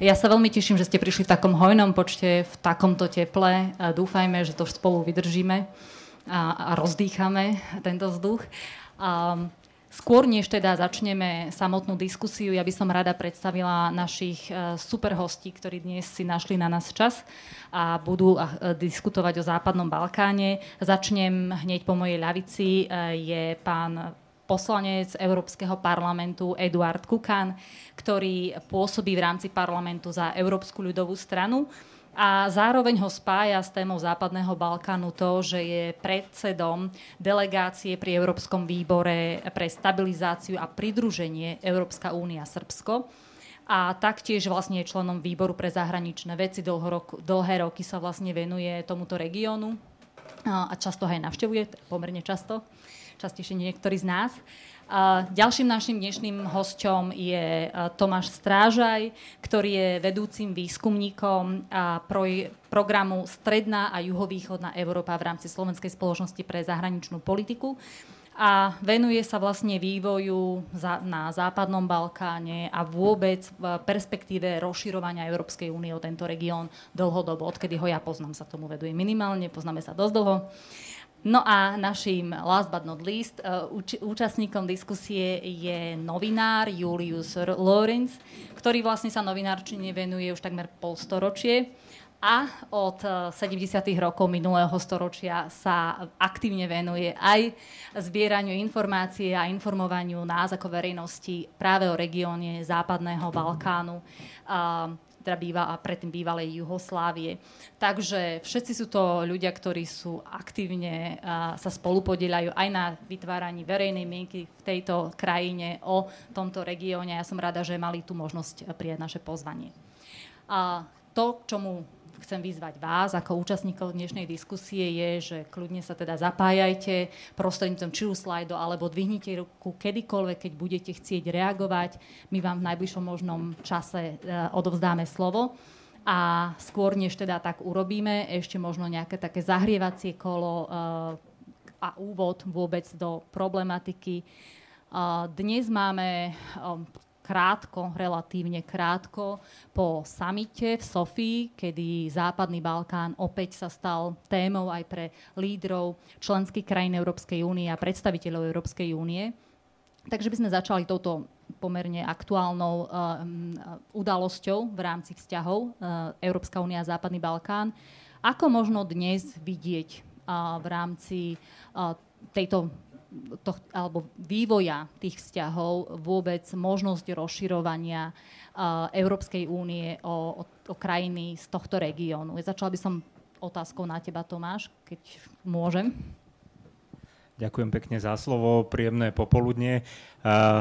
Ja sa veľmi teším, že ste prišli v takom hojnom počte, v takomto teple. Dúfajme, že to spolu vydržíme a, a rozdýchame tento vzduch. Um, Skôr než teda začneme samotnú diskusiu, ja by som rada predstavila našich e, super hostí, ktorí dnes si našli na nás čas a budú e, diskutovať o Západnom Balkáne. Začnem hneď po mojej ľavici. E, je pán poslanec Európskeho parlamentu Eduard Kukan, ktorý pôsobí v rámci parlamentu za Európsku ľudovú stranu a zároveň ho spája s témou Západného Balkánu to, že je predsedom delegácie pri Európskom výbore pre stabilizáciu a pridruženie Európska únia Srbsko. A taktiež vlastne je členom výboru pre zahraničné veci. Dlho dlhé roky sa vlastne venuje tomuto regiónu a často ho aj navštevuje, pomerne často, častejšie niektorí z nás. Ďalším našim dnešným hosťom je e, Tomáš Strážaj, ktorý je vedúcim výskumníkom programu Stredná a juhovýchodná Európa v rámci Slovenskej spoločnosti pre zahraničnú politiku a venuje sa vlastne vývoju na západnom Balkáne a vôbec v perspektíve rozširovania Európskej únie o tento región dlhodobo, odkedy ho ja poznám, sa tomu veduje minimálne, poznáme sa dosť dlho. No a našim last but not least uh, účastníkom diskusie je novinár Julius Lorenz, ktorý vlastne sa novinárčine venuje už takmer polstoročie a od 70. Uh, rokov minulého storočia sa aktívne venuje aj zbieraniu informácie a informovaniu nás ako verejnosti práve o regióne Západného Balkánu. Uh, teda býva, a predtým bývalej Juhoslávie. Takže všetci sú to ľudia, ktorí sú aktívne a, sa spolupodielajú aj na vytváraní verejnej mienky v tejto krajine o tomto regióne. Ja som rada, že mali tú možnosť prijať naše pozvanie. A to, čomu chcem vyzvať vás ako účastníkov dnešnej diskusie je, že kľudne sa teda zapájajte prostredníctvom či už slajdo, alebo dvihnite ruku kedykoľvek, keď budete chcieť reagovať. My vám v najbližšom možnom čase e, odovzdáme slovo. A skôr, než teda tak urobíme, ešte možno nejaké také zahrievacie kolo e, a úvod vôbec do problematiky. E, dnes máme krátko, relatívne krátko po samite v Sofii, kedy Západný Balkán opäť sa stal témou aj pre lídrov členských krajín Európskej únie a predstaviteľov Európskej únie. Takže by sme začali touto pomerne aktuálnou uh, udalosťou v rámci vzťahov uh, Európska únia a Západný Balkán. Ako možno dnes vidieť uh, v rámci uh, tejto to, alebo vývoja tých vzťahov vôbec možnosť rozširovania uh, Európskej únie o, o, o krajiny z tohto regiónu. Začala by som otázkou na teba, Tomáš, keď môžem. Ďakujem pekne za slovo, príjemné popoludne. Uh,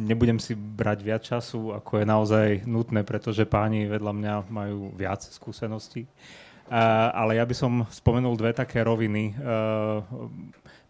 nebudem si brať viac času, ako je naozaj nutné, pretože páni vedľa mňa majú viac skúseností. Uh, ale ja by som spomenul dve také roviny. Uh,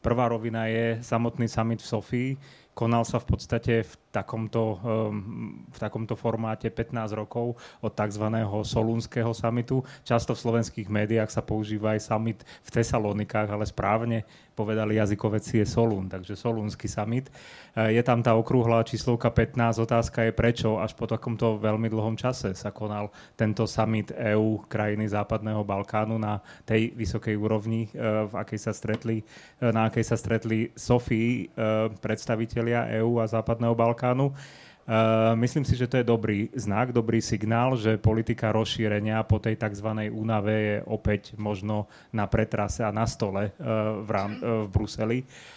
Prvá rovina je samotný summit v Sofii. Konal sa v podstate v takomto, ehm, v takomto formáte 15 rokov od tzv. solúnskeho samitu. Často v slovenských médiách sa používa aj summit v Tesalonikách, ale správne povedali jazykoveci je Solún, takže Solúnsky summit. E, je tam tá okrúhla číslovka 15. Otázka je, prečo až po takomto veľmi dlhom čase sa konal tento summit EÚ krajiny Západného Balkánu na tej vysokej úrovni, e, v akej sa stretli, e, na akej sa stretli Sofii predstavitelia EÚ a Západného Balkánu. Uh, myslím si, že to je dobrý znak, dobrý signál, že politika rozšírenia po tej tzv. únave je opäť možno na pretrase a na stole uh, v, rám, uh, v Bruseli. Uh,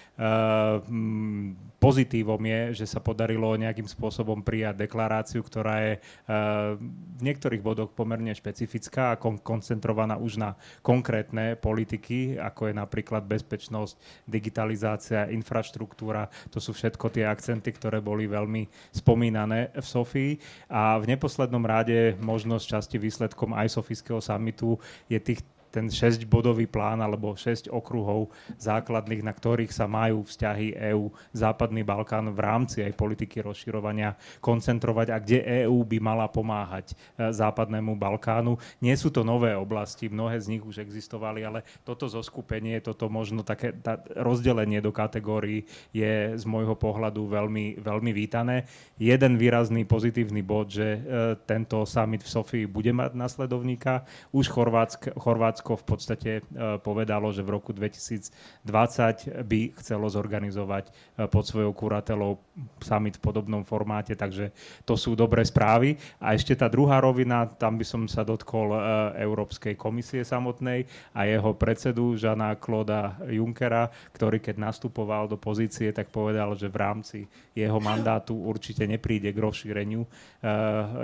Pozitívom je, že sa podarilo nejakým spôsobom prijať deklaráciu, ktorá je uh, v niektorých bodoch pomerne špecifická a kon- koncentrovaná už na konkrétne politiky, ako je napríklad bezpečnosť, digitalizácia, infraštruktúra. To sú všetko tie akcenty, ktoré boli veľmi spomínané v Sofii. A v neposlednom rade možnosť časti výsledkom aj Sofijského samitu je tých ten 6-bodový plán alebo 6 okruhov základných, na ktorých sa majú vzťahy EÚ, Západný Balkán v rámci aj politiky rozširovania koncentrovať a kde EÚ by mala pomáhať e, Západnému Balkánu. Nie sú to nové oblasti, mnohé z nich už existovali, ale toto zoskupenie, toto možno také tá rozdelenie do kategórií je z môjho pohľadu veľmi, veľmi vítané. Jeden výrazný pozitívny bod, že e, tento summit v Sofii bude mať nasledovníka. Už Chorvátsk, Chorvátsko v podstate e, povedalo, že v roku 2020 by chcelo zorganizovať e, pod svojou kuratelou summit v podobnom formáte, takže to sú dobré správy. A ešte tá druhá rovina, tam by som sa dotkol Európskej komisie samotnej a jeho predsedu Žana Kloda Junckera, ktorý keď nastupoval do pozície, tak povedal, že v rámci jeho mandátu určite nepríde k rozšíreniu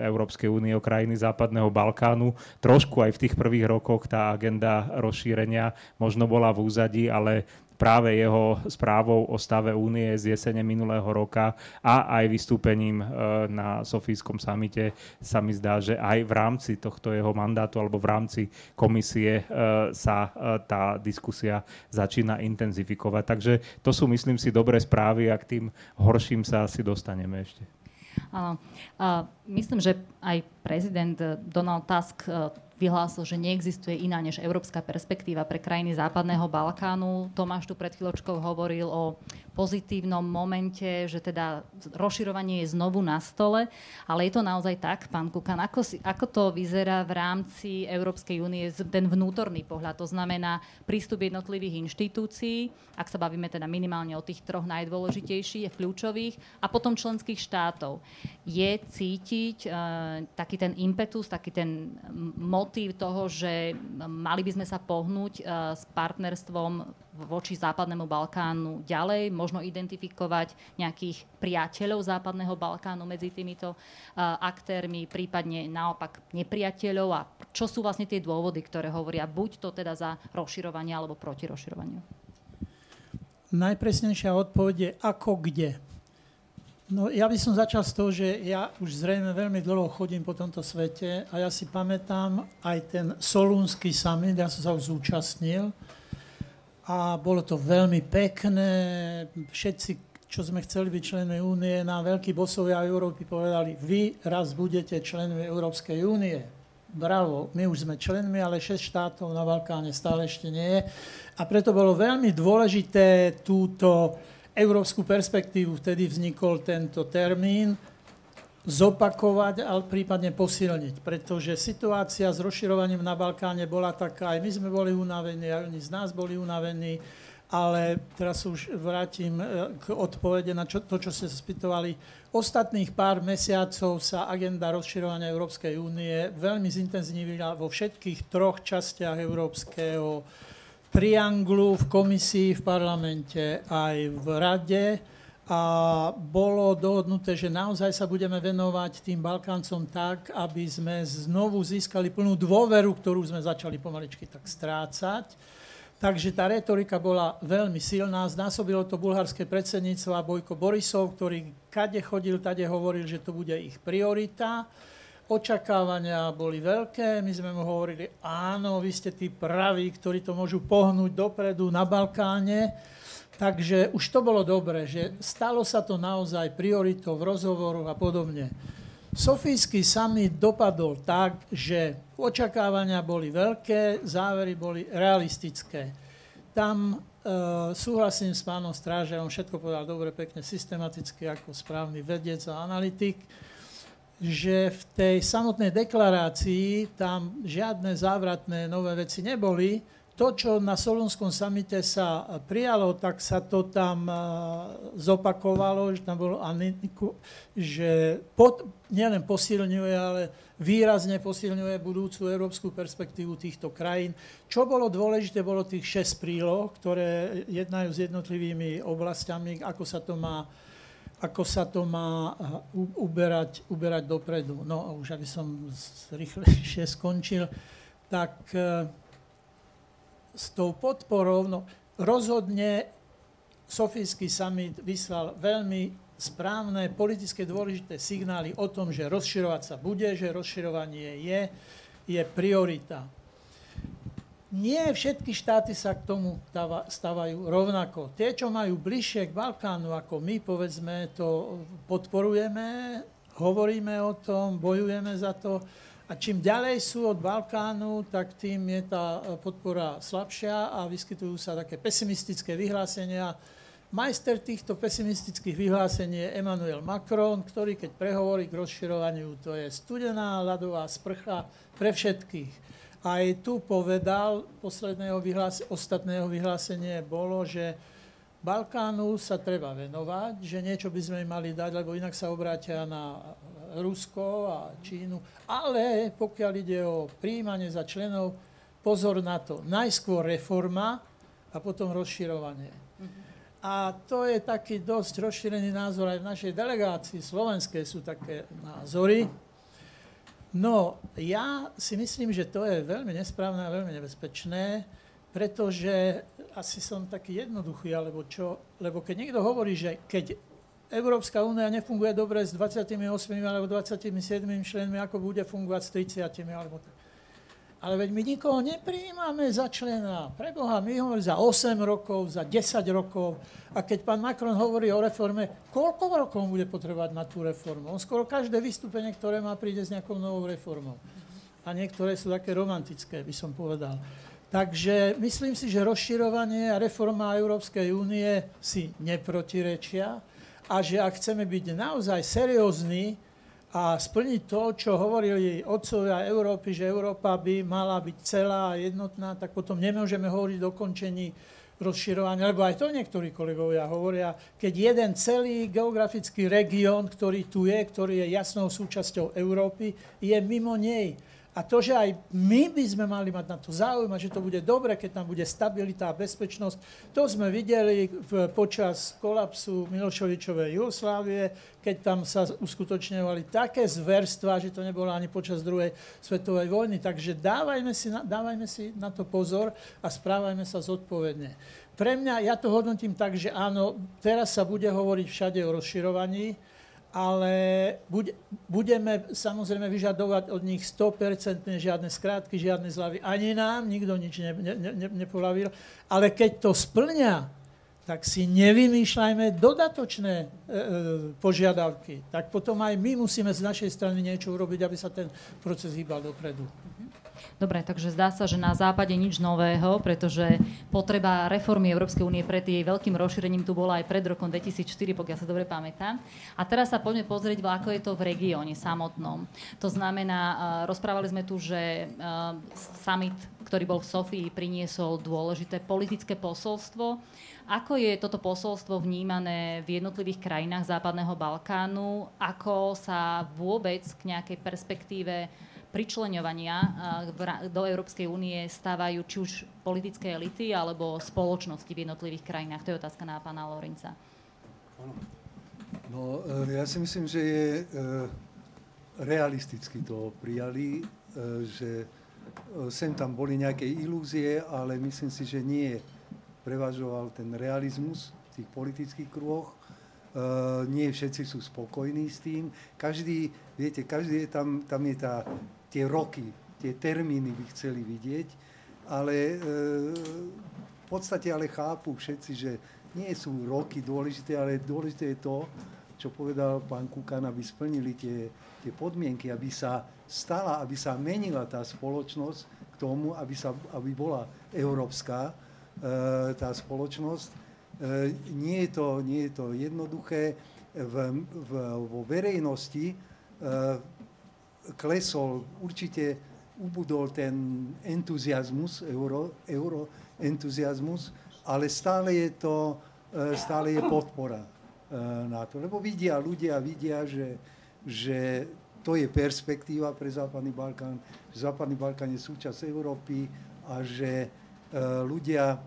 Európskej únie o krajiny Západného Balkánu. Trošku aj v tých prvých rokoch tá agenda rozšírenia možno bola v úzadí, ale práve jeho správou o stave únie z jesene minulého roka a aj vystúpením e, na Sofijskom samite sa mi zdá, že aj v rámci tohto jeho mandátu alebo v rámci komisie e, sa e, tá diskusia začína intenzifikovať. Takže to sú, myslím si, dobré správy a k tým horším sa asi dostaneme ešte. Áno. Myslím, že aj prezident Donald Tusk vyhlásil, že neexistuje iná než európska perspektíva pre krajiny Západného Balkánu. Tomáš tu pred chvíľočkou hovoril o pozitívnom momente, že teda rozširovanie je znovu na stole, ale je to naozaj tak, pán Kukan, ako, si, ako to vyzerá v rámci Európskej únie, ten vnútorný pohľad, to znamená prístup jednotlivých inštitúcií, ak sa bavíme teda minimálne o tých troch najdôležitejších, kľúčových, a potom členských štátov. Je cítiť uh, taký ten impetus, taký ten motív toho, že mali by sme sa pohnúť uh, s partnerstvom voči Západnému Balkánu ďalej, možno identifikovať nejakých priateľov Západného Balkánu medzi týmito uh, aktérmi, prípadne naopak nepriateľov a čo sú vlastne tie dôvody, ktoré hovoria buď to teda za rozširovanie alebo proti rozširovaniu? Najpresnejšia odpoveď je ako kde. No ja by som začal z toho, že ja už zrejme veľmi dlho chodím po tomto svete a ja si pamätám aj ten Solúnsky summit, ja som sa už zúčastnil a bolo to veľmi pekné. Všetci, čo sme chceli byť členmi únie, nám veľkí bosovia Európy povedali, vy raz budete členmi Európskej únie. Bravo, my už sme členmi, ale 6 štátov na Balkáne stále ešte nie je. A preto bolo veľmi dôležité túto európsku perspektívu, vtedy vznikol tento termín, zopakovať, ale prípadne posilniť. Pretože situácia s rozširovaním na Balkáne bola taká, aj my sme boli unavení, aj oni z nás boli unavení, ale teraz už vrátim e, k odpovede na čo, to, čo ste sa spýtovali. Ostatných pár mesiacov sa agenda rozširovania Európskej únie veľmi zintenzívila vo všetkých troch častiach európskeho trianglu v komisii, v parlamente aj v rade a bolo dohodnuté, že naozaj sa budeme venovať tým Balkáncom tak, aby sme znovu získali plnú dôveru, ktorú sme začali pomaličky tak strácať. Takže tá retorika bola veľmi silná. Znásobilo to bulharské predsedníctvo a Bojko Borisov, ktorý kade chodil, tade hovoril, že to bude ich priorita. Očakávania boli veľké, my sme mu hovorili, áno, vy ste tí praví, ktorí to môžu pohnúť dopredu na Balkáne Takže už to bolo dobré, že stalo sa to naozaj prioritou v rozhovoroch a podobne. Sofijský summit dopadol tak, že očakávania boli veľké, závery boli realistické. Tam e, súhlasím s pánom Strážerom, všetko povedal dobre, pekne, systematicky ako správny vedec a analytik, že v tej samotnej deklarácii tam žiadne závratné nové veci neboli, to, čo na Solonskom samite sa prijalo, tak sa to tam zopakovalo, že tam bolo že pod, nielen posilňuje, ale výrazne posilňuje budúcu európsku perspektívu týchto krajín. Čo bolo dôležité, bolo tých šesť príloh, ktoré jednajú s jednotlivými oblastiami, ako sa to má ako sa to má uberať, uberať dopredu. No už aby som rýchlejšie skončil, tak s tou podporou, no rozhodne Sofijský summit vyslal veľmi správne politické dôležité signály o tom, že rozširovať sa bude, že rozširovanie je, je priorita. Nie všetky štáty sa k tomu stávajú rovnako. Tie, čo majú bližšie k Balkánu ako my, povedzme, to podporujeme, hovoríme o tom, bojujeme za to. A čím ďalej sú od Balkánu, tak tým je tá podpora slabšia a vyskytujú sa také pesimistické vyhlásenia. Majster týchto pesimistických vyhlásení je Emmanuel Macron, ktorý keď prehovorí k rozširovaniu, to je studená ľadová sprcha pre všetkých aj tu povedal, posledného vyhlás- ostatného vyhlásenie bolo, že Balkánu sa treba venovať, že niečo by sme mali dať, lebo inak sa obrátia na Rusko a Čínu. Ale pokiaľ ide o príjmanie za členov, pozor na to. Najskôr reforma a potom rozširovanie. A to je taký dosť rozšírený názor aj v našej delegácii slovenskej sú také názory. No, ja si myslím, že to je veľmi nesprávne a veľmi nebezpečné, pretože asi som taký jednoduchý, alebo čo, lebo keď niekto hovorí, že keď Európska únia nefunguje dobre s 28 alebo 27 členmi, ako bude fungovať s 30 alebo tak. Ale veď my nikoho nepríjmame za člena. Preboha, my hovoríme za 8 rokov, za 10 rokov. A keď pán Macron hovorí o reforme, koľko rokov bude potrebovať na tú reformu? On skoro každé vystúpenie, ktoré má, príde s nejakou novou reformou. A niektoré sú také romantické, by som povedal. Takže myslím si, že rozširovanie a reforma Európskej únie si neprotirečia a že ak chceme byť naozaj seriózni, a splniť to, čo hovorili otcovia Európy, že Európa by mala byť celá a jednotná, tak potom nemôžeme hovoriť o dokončení rozširovania, lebo aj to niektorí kolegovia hovoria, keď jeden celý geografický región, ktorý tu je, ktorý je jasnou súčasťou Európy, je mimo nej a to, že aj my by sme mali mať na to záujem a že to bude dobre, keď tam bude stabilita a bezpečnosť, to sme videli v, počas kolapsu Milošovičovej Jugoslávie, keď tam sa uskutočňovali také zverstva, že to nebolo ani počas druhej svetovej vojny. Takže dávajme si na, dávajme si na to pozor a správajme sa zodpovedne. Pre mňa, ja to hodnotím tak, že áno, teraz sa bude hovoriť všade o rozširovaní, ale budeme samozrejme vyžadovať od nich 100% žiadne skrátky, žiadne zľavy. Ani nám nikto nič ne, ne, ne, nepolavil. Ale keď to splňa, tak si nevymýšľajme dodatočné e, e, požiadavky. Tak potom aj my musíme z našej strany niečo urobiť, aby sa ten proces hýbal dopredu. Dobre, takže zdá sa, že na západe nič nového, pretože potreba reformy Európskej únie pred jej veľkým rozšírením tu bola aj pred rokom 2004, pokiaľ sa dobre pamätám. A teraz sa poďme pozrieť, ako je to v regióne samotnom. To znamená, rozprávali sme tu, že summit, ktorý bol v Sofii, priniesol dôležité politické posolstvo. Ako je toto posolstvo vnímané v jednotlivých krajinách Západného Balkánu? Ako sa vôbec k nejakej perspektíve pričleňovania do Európskej únie stávajú či už politické elity alebo spoločnosti v jednotlivých krajinách? To je otázka na pána Lorenca. No, e, ja si myslím, že je e, realisticky to prijali, že sem tam boli nejaké ilúzie, ale myslím si, že nie prevažoval ten realizmus v tých politických kruhoch. Nie všetci sú spokojní s tým. Každý, viete, každý je tam, tam je tá tie roky, tie termíny by chceli vidieť, ale e, v podstate ale chápu všetci, že nie sú roky dôležité, ale dôležité je to, čo povedal pán Kukan, aby splnili tie, tie podmienky, aby sa stala, aby sa menila tá spoločnosť k tomu, aby, sa, aby bola európska e, tá spoločnosť. E, nie, je to, nie je to jednoduché. V, v, vo verejnosti klesol, určite ubudol ten entuziasmus, euro, euro entuziasmus, ale stále je to, e, stále je podpora e, na to. Lebo vidia, ľudia vidia, že, že to je perspektíva pre Západný Balkán, že Západný Balkán je súčasť Európy a že e, ľudia,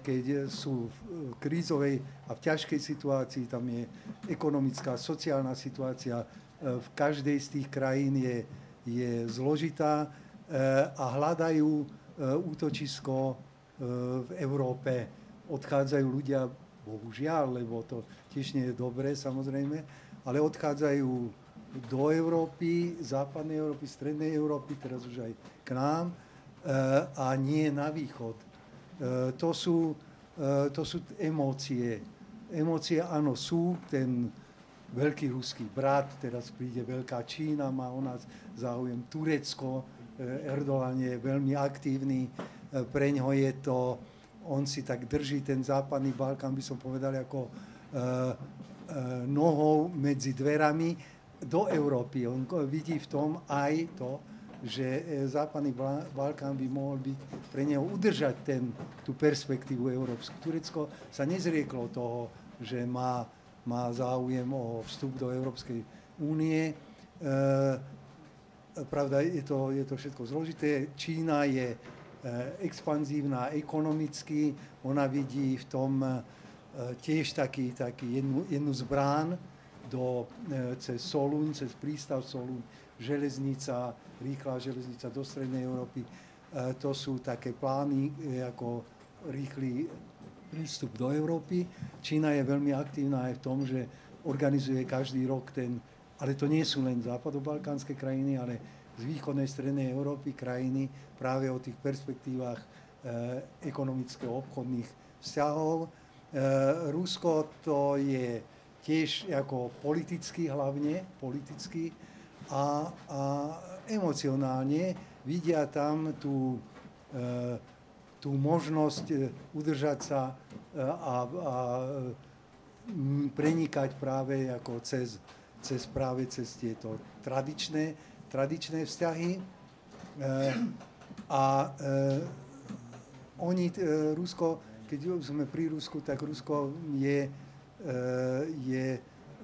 keď sú v krízovej a v ťažkej situácii, tam je ekonomická, sociálna situácia, v každej z tých krajín je, je zložitá eh, a hľadajú eh, útočisko eh, v Európe. Odchádzajú ľudia, bohužiaľ, lebo to tiež nie je dobré samozrejme, ale odchádzajú do Európy, západnej Európy, strednej Európy, teraz už aj k nám a nie na východ. To sú, to sú emócie. Emócie áno sú, ten veľký ruský brat, teraz príde veľká Čína, má o nás záujem Turecko, Erdogan je veľmi aktívny, pre ňo je to, on si tak drží ten západný Balkán, by som povedal, ako nohou medzi dverami do Európy. On vidí v tom aj to, že e, západný Balkán by mohol byť pre neho udržať ten, tú perspektívu európsku. Turecko sa nezrieklo toho, že má, má záujem o vstup do Európskej únie. E, pravda, je to, je to všetko zložité. Čína je e, expanzívna ekonomicky, ona vidí v tom e, tiež taký, taký jednu, jednu zbrán, do, e, cez Solún, cez prístav Solún, železnica, rýchla železnica do Strednej Európy. To sú také plány ako rýchly prístup do Európy. Čína je veľmi aktívna aj v tom, že organizuje každý rok ten, ale to nie sú len západobalkánske krajiny, ale z východnej strednej Európy krajiny práve o tých perspektívach e, ekonomicko-obchodných vzťahov. E, Rusko to je tiež ako politicky hlavne, politicky a, a emocionálne vidia tam tú, e, tú možnosť e, udržať sa e, a, a prenikať práve ako cez, cez práve cez tieto tradičné, tradičné vzťahy. E, a e, oni, e, Rusko, keď sme pri Rusku, tak Rusko je Eh, je,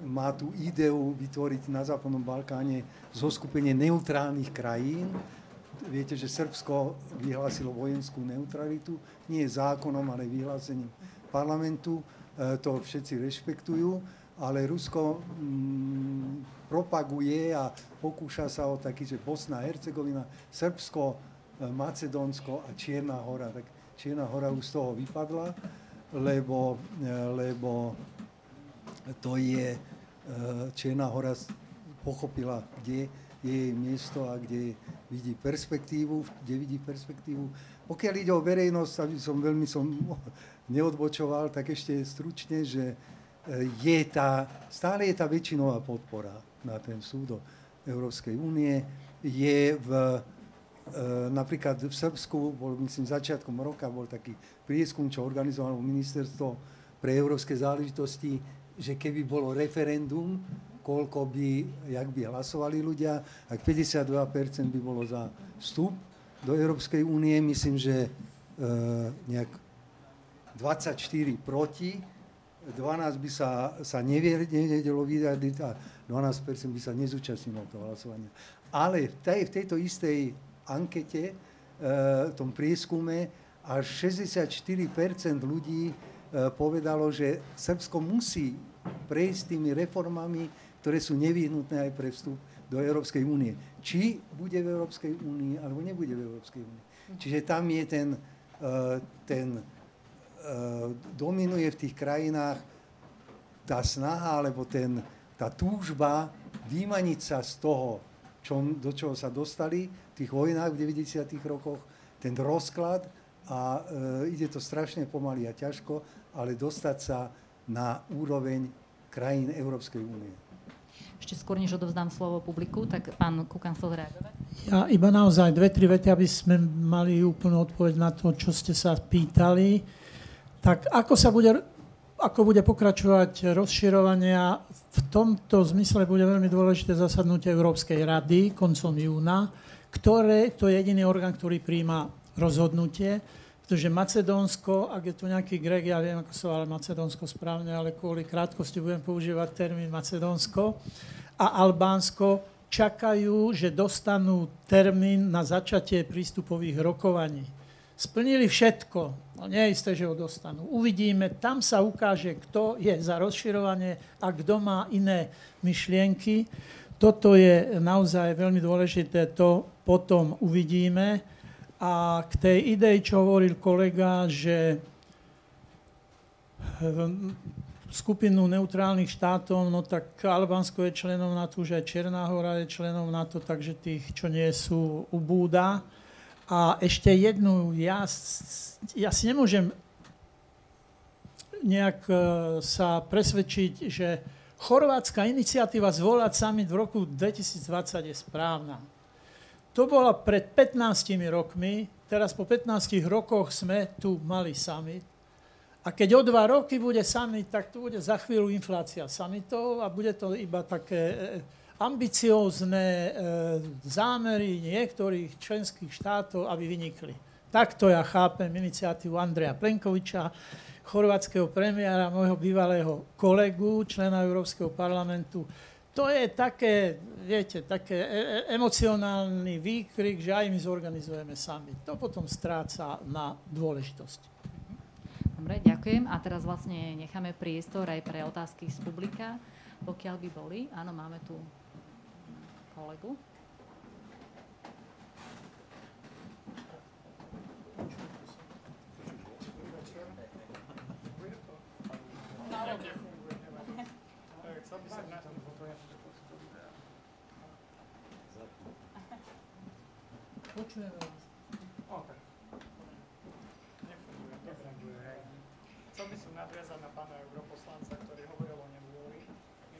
má tú ideu vytvoriť na Západnom Balkáne zoskupenie neutrálnych krajín. Viete, že Srbsko vyhlásilo vojenskú neutralitu, nie zákonom, ale vyhlásením parlamentu. Eh, to všetci rešpektujú, ale Rusko mm, propaguje a pokúša sa o taký, že Bosna, Hercegovina, Srbsko, eh, Macedónsko a Čierna hora. Tak Čierna hora už z toho vypadla, lebo, lebo to je, e, Čierna hora pochopila, kde je miesto a kde vidí perspektívu, kde vidí perspektívu. Pokiaľ ide o verejnosť, aby som veľmi som neodbočoval, tak ešte stručne, že e, je tá, stále je tá väčšinová podpora na ten súd Európskej únie. Je v, e, napríklad v Srbsku, bol myslím začiatkom roka, bol taký prieskum, čo organizovalo ministerstvo pre európske záležitosti, že keby bolo referendum, koľko by, jak by hlasovali ľudia, ak 52% by bolo za vstup do Európskej únie, myslím, že e, nejak 24 proti, 12 by sa, sa nevedelo vydať a 12% by sa nezúčastnilo toho hlasovania. Ale v, tej, v tejto istej ankete, e, v tom prieskume, až 64% ľudí e, povedalo, že Srbsko musí prejsť tými reformami, ktoré sú nevyhnutné aj pre vstup do Európskej únie. Či bude v Európskej únii, alebo nebude v Európskej únii. Čiže tam je ten, uh, ten uh, dominuje v tých krajinách tá snaha, alebo ten, tá túžba vymaniť sa z toho, čo, do čoho sa dostali v tých vojnách v 90. rokoch, ten rozklad a uh, ide to strašne pomaly a ťažko, ale dostať sa na úroveň krajín Európskej únie. Ešte skôr, než odovzdám slovo publiku, tak pán Kukan chcel reagovať. Ja iba naozaj dve, tri vety, aby sme mali úplnú odpoveď na to, čo ste sa pýtali. Tak ako sa bude, ako bude pokračovať rozširovania, v tomto zmysle bude veľmi dôležité zasadnutie Európskej rady koncom júna, ktoré to je jediný orgán, ktorý príjma rozhodnutie pretože Macedónsko, ak je tu nejaký Grek, ja viem, ako sa ale Macedónsko správne, ale kvôli krátkosti budem používať termín Macedónsko a Albánsko čakajú, že dostanú termín na začatie prístupových rokovaní. Splnili všetko, no nie je isté, že ho dostanú. Uvidíme, tam sa ukáže, kto je za rozširovanie a kto má iné myšlienky. Toto je naozaj veľmi dôležité, to potom uvidíme. A k tej idei, čo hovoril kolega, že ehm, skupinu neutrálnych štátov, no tak Albánsko je členom NATO, že aj Černá hora je členom NATO, takže tých, čo nie sú, ubúda. A ešte jednu, ja, ja si nemôžem nejak e, sa presvedčiť, že chorvátska iniciatíva zvolať summit v roku 2020 je správna. To bola pred 15 rokmi, teraz po 15 rokoch sme tu mali summit. A keď o dva roky bude summit, tak tu bude za chvíľu inflácia summitov a bude to iba také e, ambiciózne e, zámery niektorých členských štátov, aby vynikli. Takto ja chápem iniciatívu Andreja Plenkoviča, chorvátskeho premiéra, môjho bývalého kolegu, člena Európskeho parlamentu. To je také, viete, také e, e, emocionálny výkrik, že aj my zorganizujeme sami. To potom stráca na dôležitosť. Dobre, ďakujem. A teraz vlastne necháme priestor aj pre otázky z publika, pokiaľ by boli. Áno, máme tu kolegu. Počujeme vás. Chcel by som nadviazať na pána europoslanca, ktorý hovoril o nevôli.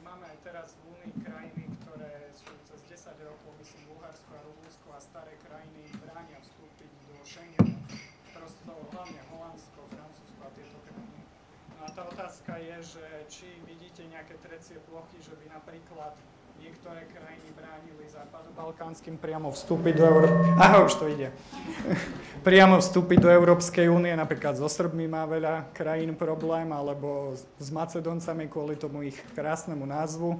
My máme aj teraz v Únii krajiny, ktoré sú cez 10 rokov, myslím, Bulharsko a Rumunsko a staré krajiny bránia vstúpiť do Schengenu. Teraz to hlavne Holandsko, Francúzsko a tieto krajiny. No a tá otázka je, že či vidíte nejaké trecie plochy, že by napríklad niektoré krajiny bránili západobalkánskym priamo vstúpiť do Európy. Aha, už to ide. priamo vstúpiť do Európskej únie, napríklad so Srbmi má veľa krajín problém, alebo s Macedoncami kvôli tomu ich krásnemu názvu.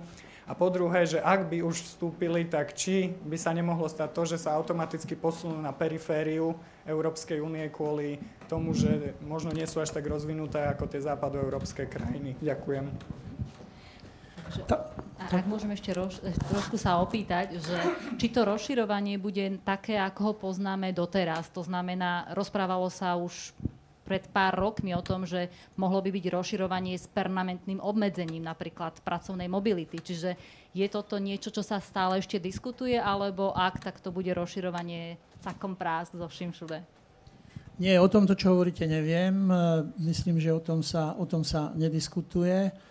A po druhé, že ak by už vstúpili, tak či by sa nemohlo stať to, že sa automaticky posunú na perifériu Európskej únie kvôli tomu, že možno nie sú až tak rozvinuté ako tie západoeurópske krajiny. Ďakujem. A ak môžem ešte roz, trošku sa opýtať, že či to rozširovanie bude také, ako ho poznáme doteraz. To znamená, rozprávalo sa už pred pár rokmi o tom, že mohlo by byť rozširovanie s permanentným obmedzením napríklad pracovnej mobility. Čiže je toto niečo, čo sa stále ešte diskutuje, alebo ak, tak to bude rozširovanie cakom prásk zo vším všude? Nie, o tomto, čo hovoríte, neviem. Myslím, že o tom sa, o tom sa nediskutuje.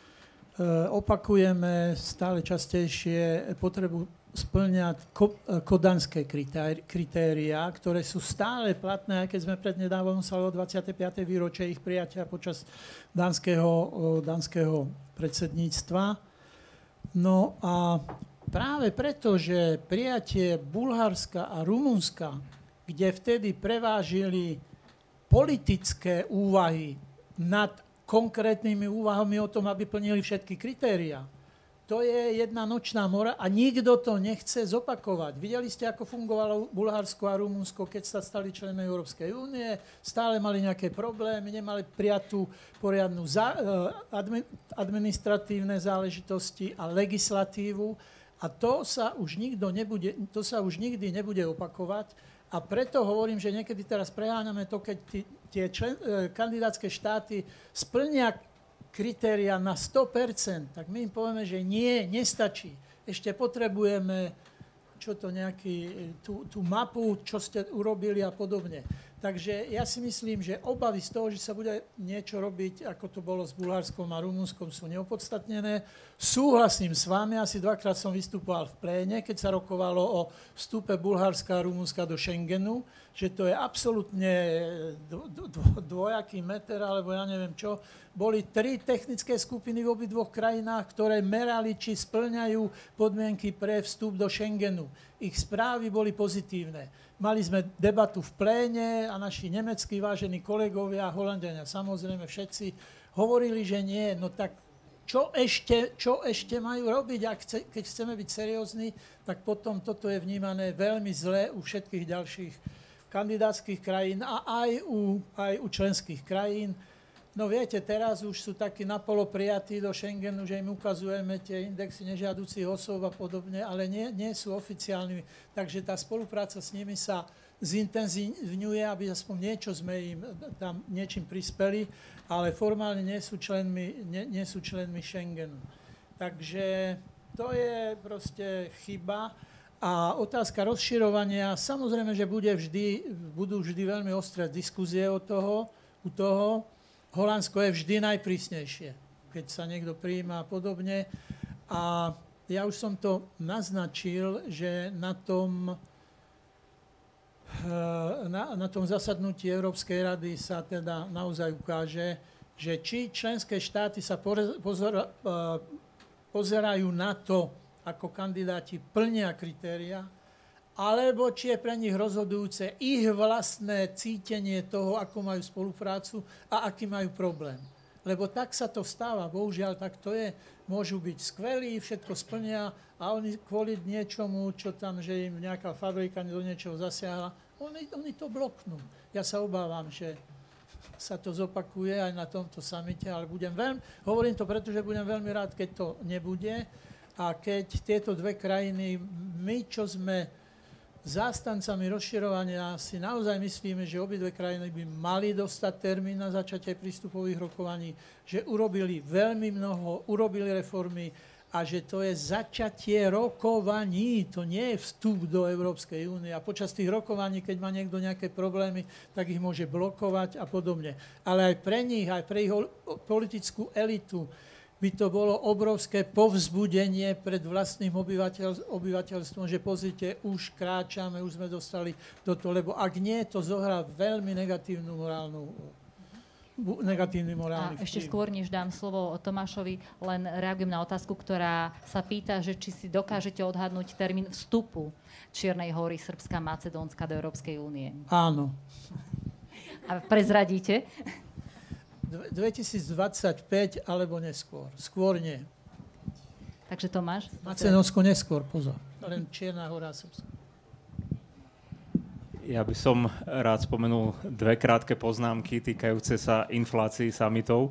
E, opakujeme stále častejšie potrebu splňať kodanské kritéria, ktoré sú stále platné, aj keď sme prednedávno sa o 25. výročie ich prijatia počas dánskeho, dánskeho predsedníctva. No a práve preto, že prijatie Bulharska a Rumunska, kde vtedy prevážili politické úvahy nad konkrétnymi úvahami o tom, aby plnili všetky kritéria. To je jedna nočná mora a nikto to nechce zopakovať. Videli ste, ako fungovalo Bulharsko a Rumunsko, keď sa stali členmi Európskej únie. Stále mali nejaké problémy, nemali prijatú poriadnu za, eh, administratívne záležitosti a legislatívu. A to sa už, nikto nebude, to sa už nikdy nebude opakovať. A preto hovorím, že niekedy teraz preháňame to, keď tie člen, e, kandidátske štáty splnia kritéria na 100%, tak my im povieme, že nie, nestačí. Ešte potrebujeme čo to nejaký, e, tú, tú mapu, čo ste urobili a podobne. Takže ja si myslím, že obavy z toho, že sa bude niečo robiť, ako to bolo s Bulharskom a Rumunskom, sú neopodstatnené. Súhlasím s vami, asi dvakrát som vystupoval v pléne, keď sa rokovalo o vstupe Bulharska a Rumunska do Schengenu, že to je absolútne dvojaký meter, alebo ja neviem čo. Boli tri technické skupiny v obidvoch krajinách, ktoré merali, či splňajú podmienky pre vstup do Schengenu. Ich správy boli pozitívne Mali sme debatu v pléne a naši nemeckí vážení kolegovia, Holandiania samozrejme všetci, hovorili, že nie. No tak čo ešte, čo ešte majú robiť? Ak chce, keď chceme byť seriózni, tak potom toto je vnímané veľmi zle u všetkých ďalších kandidátskych krajín a aj u, aj u členských krajín. No viete, teraz už sú takí napolo prijatí do Schengenu, že im ukazujeme tie indexy nežiaducich osôb a podobne, ale nie, nie sú oficiálnymi. Takže tá spolupráca s nimi sa zintenzívňuje, aby aspoň niečo sme im tam niečím prispeli, ale formálne nie sú členmi, nie, nie sú členmi Schengenu. Takže to je proste chyba. A otázka rozširovania, samozrejme, že bude vždy, budú vždy veľmi ostré diskuzie o toho, u toho. Holandsko je vždy najprísnejšie, keď sa niekto prijíma a podobne. A ja už som to naznačil, že na tom, eh, na, na tom zasadnutí Európskej rady sa teda naozaj ukáže, že či členské štáty sa pozera, eh, pozerajú na to, ako kandidáti plnia kritéria, alebo či je pre nich rozhodujúce ich vlastné cítenie toho, ako majú spoluprácu a aký majú problém. Lebo tak sa to stáva, bohužiaľ tak to je. Môžu byť skvelí, všetko splnia a oni kvôli niečomu, čo tam, že im nejaká fabrika do niečoho zasiahla, oni, oni to bloknú. Ja sa obávam, že sa to zopakuje aj na tomto samite, ale budem veľmi, hovorím to preto, že budem veľmi rád, keď to nebude, a keď tieto dve krajiny, my, čo sme zástancami rozširovania, si naozaj myslíme, že obidve krajiny by mali dostať termín na začatie prístupových rokovaní, že urobili veľmi mnoho, urobili reformy a že to je začatie rokovaní, to nie je vstup do Európskej únie. A počas tých rokovaní, keď má niekto nejaké problémy, tak ich môže blokovať a podobne. Ale aj pre nich, aj pre ich politickú elitu, by to bolo obrovské povzbudenie pred vlastným obyvateľ, obyvateľstvom, že pozrite, už kráčame, už sme dostali do toho, lebo ak nie, to zohrá veľmi negatívnu morálnu negatívny morálny A ešte skôr, než dám slovo Tomášovi, len reagujem na otázku, ktorá sa pýta, že či si dokážete odhadnúť termín vstupu Čiernej hory, Srbska, Macedónska do Európskej únie. Áno. A prezradíte? 2025 alebo neskôr. Skôr nie. Takže Tomáš? Macedónsko neskôr, pozor. Len Čierna hora Srbska. Ja by som rád spomenul dve krátke poznámky týkajúce sa inflácií samitov.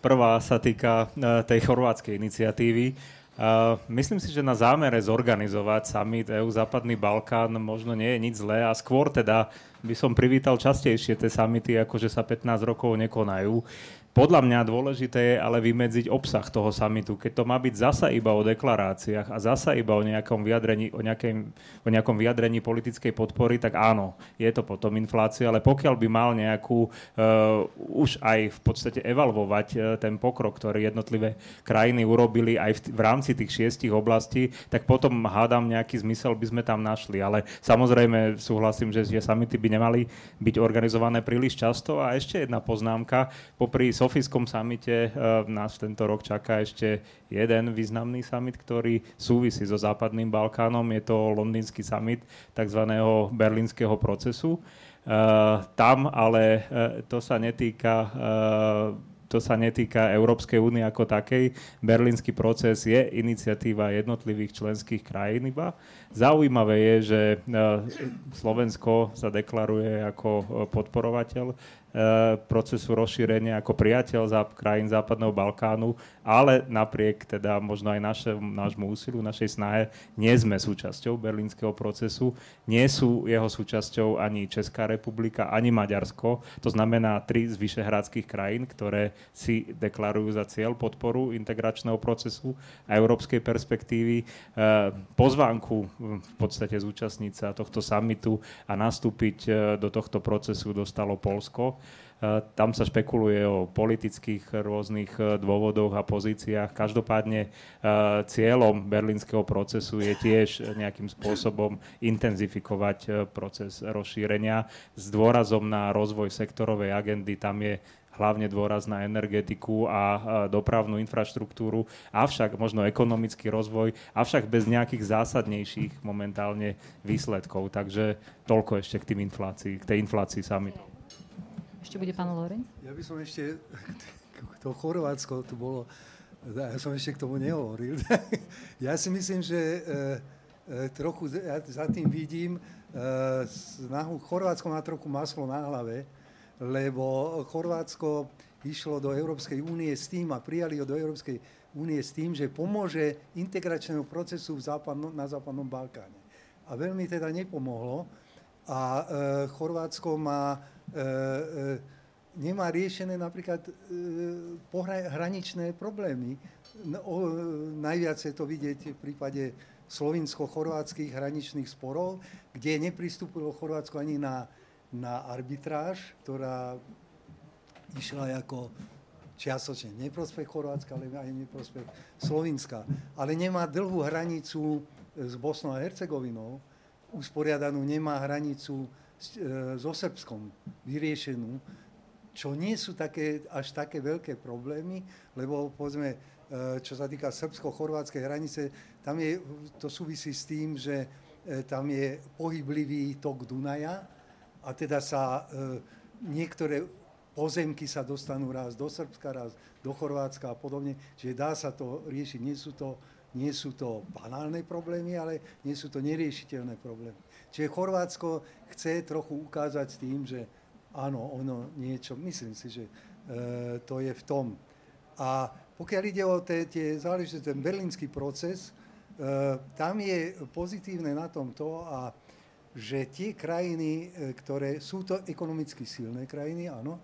Prvá sa týka e, tej chorvátskej iniciatívy. Uh, myslím si, že na zámere zorganizovať summit EU Západný Balkán možno nie je nič zlé a skôr teda by som privítal častejšie tie summity, akože sa 15 rokov nekonajú. Podľa mňa dôležité je ale vymedziť obsah toho samitu. Keď to má byť zasa iba o deklaráciách a zasa iba o nejakom vyjadrení, o nejakém, o nejakom vyjadrení politickej podpory, tak áno, je to potom inflácia, ale pokiaľ by mal nejakú uh, už aj v podstate evalvovať uh, ten pokrok, ktorý jednotlivé krajiny urobili aj v, v rámci tých šiestich oblastí, tak potom hádam nejaký zmysel by sme tam našli. Ale samozrejme súhlasím, že, že samity by nemali byť organizované príliš často. A ešte jedna poznámka, popri Sofijskom samite uh, nás tento rok čaká ešte jeden významný summit, ktorý súvisí so Západným Balkánom. Je to londýnsky summit tzv. berlínskeho procesu. Uh, tam ale uh, to sa netýka to sa netýka Európskej únie ako takej. Berlínsky proces je iniciatíva jednotlivých členských krajín iba. Zaujímavé je, že Slovensko sa deklaruje ako podporovateľ Eh, procesu rozšírenia ako priateľ za krajín Západného Balkánu, ale napriek teda možno aj našem, nášmu úsiliu, našej snahe, nie sme súčasťou berlínskeho procesu, nie sú jeho súčasťou ani Česká republika, ani Maďarsko, to znamená tri z vyšehradských krajín, ktoré si deklarujú za cieľ podporu integračného procesu a európskej perspektívy. Eh, pozvánku v podstate zúčastniť sa tohto samitu a nastúpiť eh, do tohto procesu dostalo Polsko. Tam sa špekuluje o politických rôznych eh, dôvodoch a pozíciách. Každopádne eh, cieľom berlínskeho procesu je tiež nejakým spôsobom intenzifikovať proces rozšírenia s dôrazom na rozvoj sektorovej agendy. Tam je hlavne dôraz na energetiku a dopravnú infraštruktúru, avšak možno ekonomický rozvoj, avšak bez nejakých zásadnejších momentálne výsledkov. Takže toľko ešte k tým inflácii, k tej inflácii samitu. Ešte bude pán Lorenz? Ja by som ešte, to Chorvátsko tu bolo, ja som ešte k tomu nehovoril. ja si myslím, že e, e, trochu ja za tým vidím, e, Chorvátsko má trochu maslo na hlave, lebo Chorvátsko išlo do Európskej únie s tým a prijali ho do Európskej únie s tým, že pomôže integračnému procesu západno, na Západnom Balkáne. A veľmi teda nepomohlo. A Chorvátsko má nemá riešené napríklad e, pohraničné problémy. No, o, najviac je to vidieť v prípade slovinsko-chorvátskych hraničných sporov, kde nepristúpilo Chorvátsko ani na, na arbitráž, ktorá išla ako čiastočne neprospech Chorvátska, ale aj neprospech Slovinska. Ale nemá dlhú hranicu s Bosnou a Hercegovinou, usporiadanú nemá hranicu e, so Srbskom vyriešenú, čo nie sú také, až také veľké problémy, lebo povedzme, e, čo sa týka srbsko-chorvátskej hranice, tam je, to súvisí s tým, že e, tam je pohyblivý tok Dunaja a teda sa niektoré pozemky sa dostanú raz do Srbska, raz do Chorvátska a podobne, čiže dá sa to riešiť. Nie sú to nie sú to banálne problémy, ale nie sú to neriešiteľné problémy. Čiže Chorvátsko chce trochu ukázať tým, že áno, ono niečo, myslím si, že e, to je v tom. A pokiaľ ide o tie, tie záležitosti, ten berlínsky proces, e, tam je pozitívne na tom to, a, že tie krajiny, e, ktoré sú to ekonomicky silné krajiny, áno,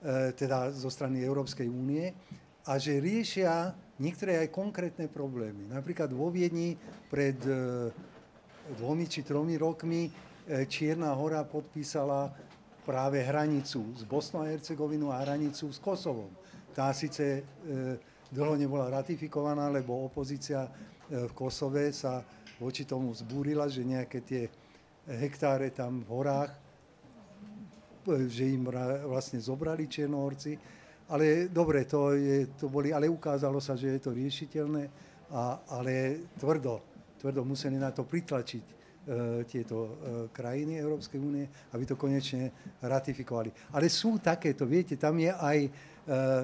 e, teda zo strany Európskej únie, a že riešia niektoré aj konkrétne problémy. Napríklad vo Viedni pred e, dvomi či tromi rokmi e, Čierna hora podpísala práve hranicu s Bosnou a Hercegovinou a hranicu s Kosovom. Tá síce e, dlho nebola ratifikovaná, lebo opozícia v Kosove sa voči tomu zbúrila, že nejaké tie hektáre tam v horách, že im vlastne zobrali Černohorci ale dobre, to, je, to boli, ale ukázalo sa, že je to riešiteľné, a, ale tvrdo, tvrdo museli na to pritlačiť e, tieto e, krajiny Európskej únie, aby to konečne ratifikovali. Ale sú takéto, viete, tam je aj e,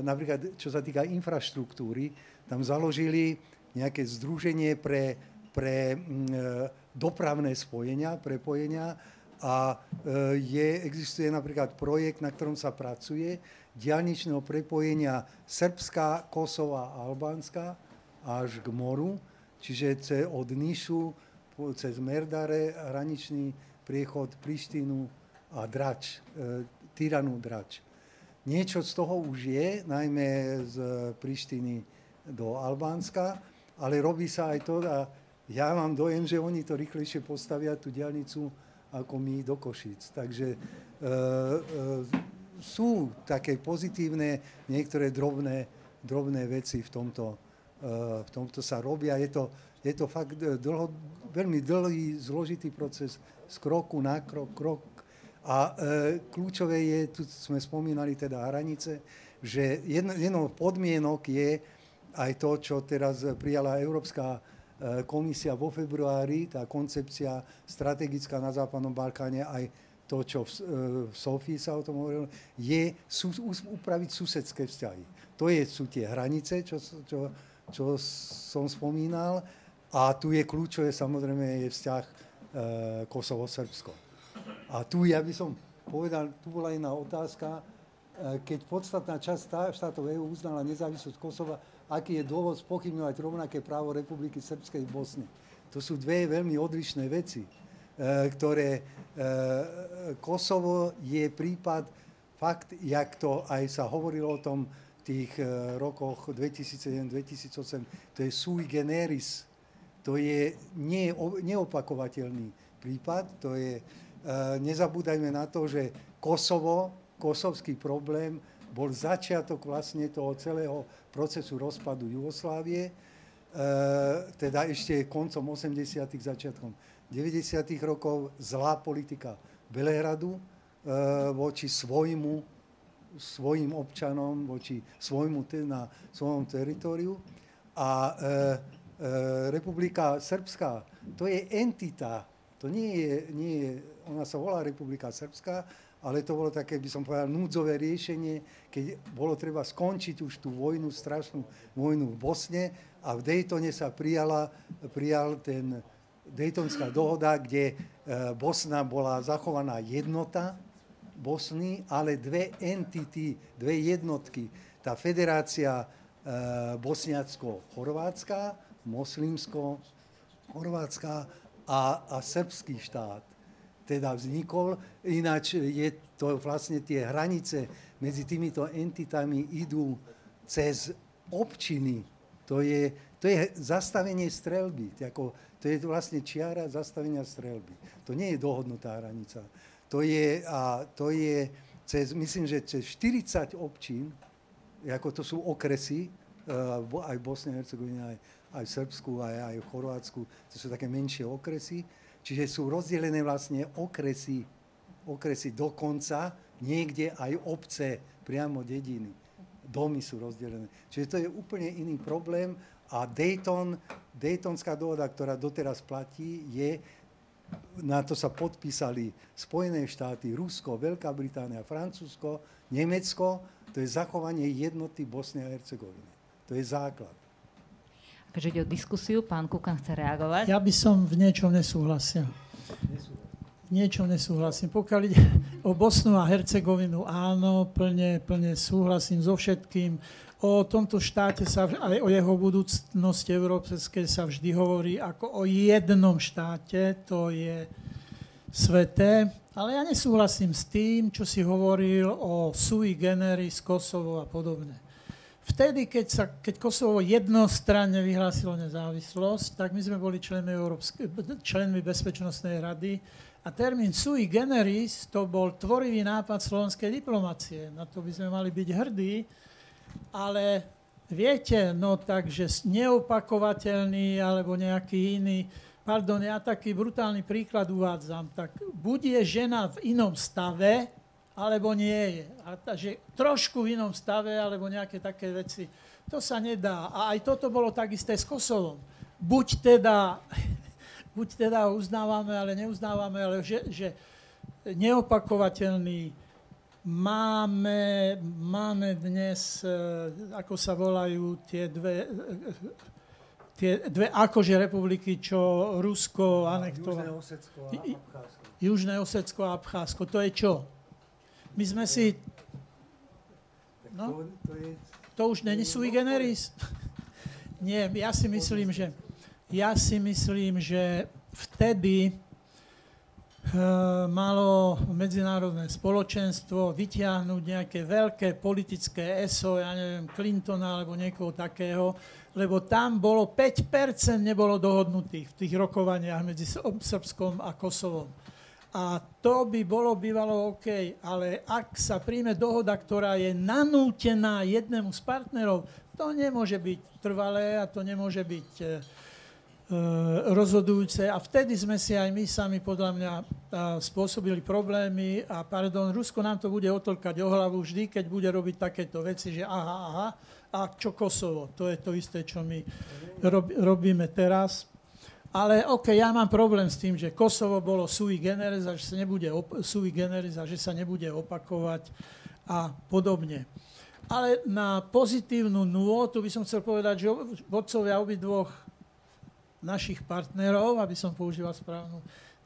napríklad, čo sa týka infraštruktúry, tam založili nejaké združenie pre, pre dopravné spojenia, prepojenia a je, existuje napríklad projekt, na ktorom sa pracuje, diálničného prepojenia Srbska, Kosova a Albánska až k moru, čiže od Nišu cez Merdare, hraničný priechod Prištinu a Drač, e, Tyranu Drač. Niečo z toho už je, najmä z Prištiny do Albánska, ale robí sa aj to a ja mám dojem, že oni to rýchlejšie postavia, tú diálnicu, ako my do Košíc. Takže e, e, sú také pozitívne, niektoré drobné, drobné veci v tomto, v tomto sa robia. Je to, je to fakt dlho, veľmi dlhý, zložitý proces z kroku na krok, krok. A uh, kľúčové je, tu sme spomínali teda hranice, že jedno, jednou podmienok je aj to, čo teraz prijala Európska komisia vo februári, tá koncepcia strategická na Západnom Balkáne, aj to, čo v, e, v Sofii sa o tom hovorilo, je sú, upraviť susedské vzťahy. To je, sú tie hranice, čo, čo, čo som spomínal. A tu je kľúčové samozrejme je vzťah e, Kosovo-Srbsko. A tu ja by som povedal, tu bola jedna otázka, e, keď podstatná časť štátov EU uznala nezávislosť Kosova, aký je dôvod spochybňovať rovnaké právo Republiky Srbskej v Bosne. To sú dve veľmi odlišné veci. E, ktoré e, Kosovo je prípad fakt, jak to aj sa hovorilo o tom tých e, rokoch 2007-2008, to je sui generis, to je neopakovateľný prípad, to je, nezabúdajme na to, že Kosovo, kosovský problém bol začiatok vlastne toho celého procesu rozpadu Jugoslávie, teda ešte koncom 80. začiatkom 90. rokov zlá politika Belehradu voči svojmu, svojim občanom, voči svojmu na svojom teritoriu. A e, e, Republika Srbská, to je entita, to nie je, nie je, ona sa volá Republika Srbská, ale to bolo také, by som povedal, núdzové riešenie, keď bolo treba skončiť už tú vojnu, strašnú vojnu v Bosne a v Daytone sa prijala, prijal ten Daytonská dohoda, kde e, Bosna bola zachovaná jednota Bosny, ale dve entity, dve jednotky. Tá federácia e, bosniacko-chorvátska, moslimsko-chorvátska a, a srbský štát teda vznikol. Ináč je to vlastne tie hranice medzi týmito entitami idú cez občiny. To je, to je zastavenie strelby. To, je vlastne čiara zastavenia strelby. To nie je dohodnutá hranica. To je, a, to je cez, myslím, že cez 40 občín, ako to sú okresy, uh, aj v Bosne Hercegovine, aj, aj v Srbsku, aj, aj v Chorvátsku, to sú také menšie okresy, čiže sú rozdelené vlastne okresy, okresy dokonca, niekde aj obce, priamo dediny. Domy sú rozdelené. Čiže to je úplne iný problém a Dayton, Daytonská dohoda, ktorá doteraz platí, je, na to sa podpísali Spojené štáty, Rusko, Veľká Británia, Francúzsko, Nemecko, to je zachovanie jednoty Bosny a Hercegoviny. To je základ. Keďže ide o diskusiu, pán Kukan chce reagovať. Ja by som v niečom nesúhlasil. V niečom nesúhlasím. Pokiaľ ide o Bosnu a Hercegovinu, áno, plne, plne súhlasím so všetkým. O tomto štáte sa, aj o jeho budúcnosti európskej sa vždy hovorí ako o jednom štáte, to je sveté. Ale ja nesúhlasím s tým, čo si hovoril o sui generis, Kosovo a podobne. Vtedy, keď, sa, keď Kosovo jednostranne vyhlásilo nezávislosť, tak my sme boli členmi, Európske, členmi Bezpečnostnej rady a termín sui generis to bol tvorivý nápad slovenskej diplomacie. Na to by sme mali byť hrdí, ale viete, no takže neopakovateľný alebo nejaký iný, pardon, ja taký brutálny príklad uvádzam, tak buď je žena v inom stave, alebo nie je. A že trošku v inom stave, alebo nejaké také veci, to sa nedá. A aj toto bolo tak isté s Kosovom. Buď teda, buď teda uznávame, ale neuznávame, ale že, že neopakovateľný, Máme, máme dnes, e, ako sa volajú tie dve, e, tie dve akože republiky, čo Rusko anektovalo. Južné Osecko a Abcházsko. Južné Osecko a Abcházsko. To je čo? My sme si... No, to už není sui generis? Nie, ja si myslím, že ja si myslím, že vtedy malo medzinárodné spoločenstvo vytiahnuť nejaké veľké politické ESO, ja neviem, Clintona alebo niekoho takého, lebo tam bolo 5% nebolo dohodnutých v tých rokovaniach medzi Srbskom a Kosovom. A to by bolo bývalo OK, ale ak sa príjme dohoda, ktorá je nanútená jednému z partnerov, to nemôže byť trvalé a to nemôže byť eh, rozhodujúce a vtedy sme si aj my sami podľa mňa spôsobili problémy a pardon, Rusko nám to bude otlkať o hlavu vždy, keď bude robiť takéto veci, že aha, aha, a čo Kosovo, to je to isté, čo my rob, robíme teraz. Ale OK, ja mám problém s tým, že Kosovo bolo sui generis a že sa nebude, op- sui generis a že sa nebude opakovať a podobne. Ale na pozitívnu nôtu by som chcel povedať, že vodcovia obidvoch našich partnerov, aby som používal správnu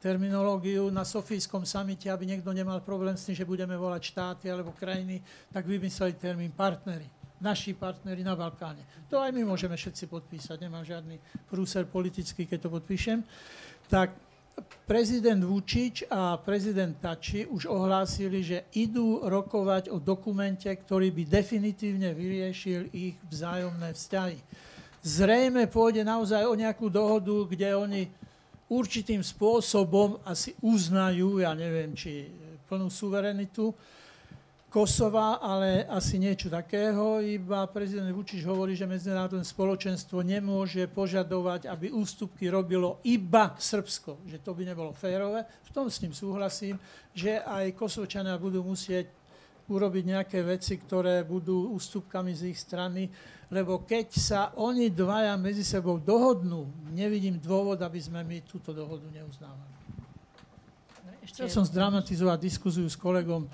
terminológiu, na Sofijskom samite, aby niekto nemal problém s tým, že budeme volať štáty alebo krajiny, tak vymysleli termín partnery. Naši partnery na Balkáne. To aj my môžeme všetci podpísať, nemám žiadny prúser politický, keď to podpíšem. Tak prezident Vučič a prezident Tači už ohlásili, že idú rokovať o dokumente, ktorý by definitívne vyriešil ich vzájomné vzťahy zrejme pôjde naozaj o nejakú dohodu, kde oni určitým spôsobom asi uznajú, ja neviem, či plnú suverenitu Kosova, ale asi niečo takého. Iba prezident Vučiš hovorí, že medzinárodné spoločenstvo nemôže požadovať, aby ústupky robilo iba Srbsko, že to by nebolo férové. V tom s ním súhlasím, že aj Kosovčania budú musieť urobiť nejaké veci, ktoré budú ústupkami z ich strany lebo keď sa oni dvaja medzi sebou dohodnú, nevidím dôvod, aby sme my túto dohodu neuznávali. Ešte... Chcel som zdramatizovať diskuziu s kolegom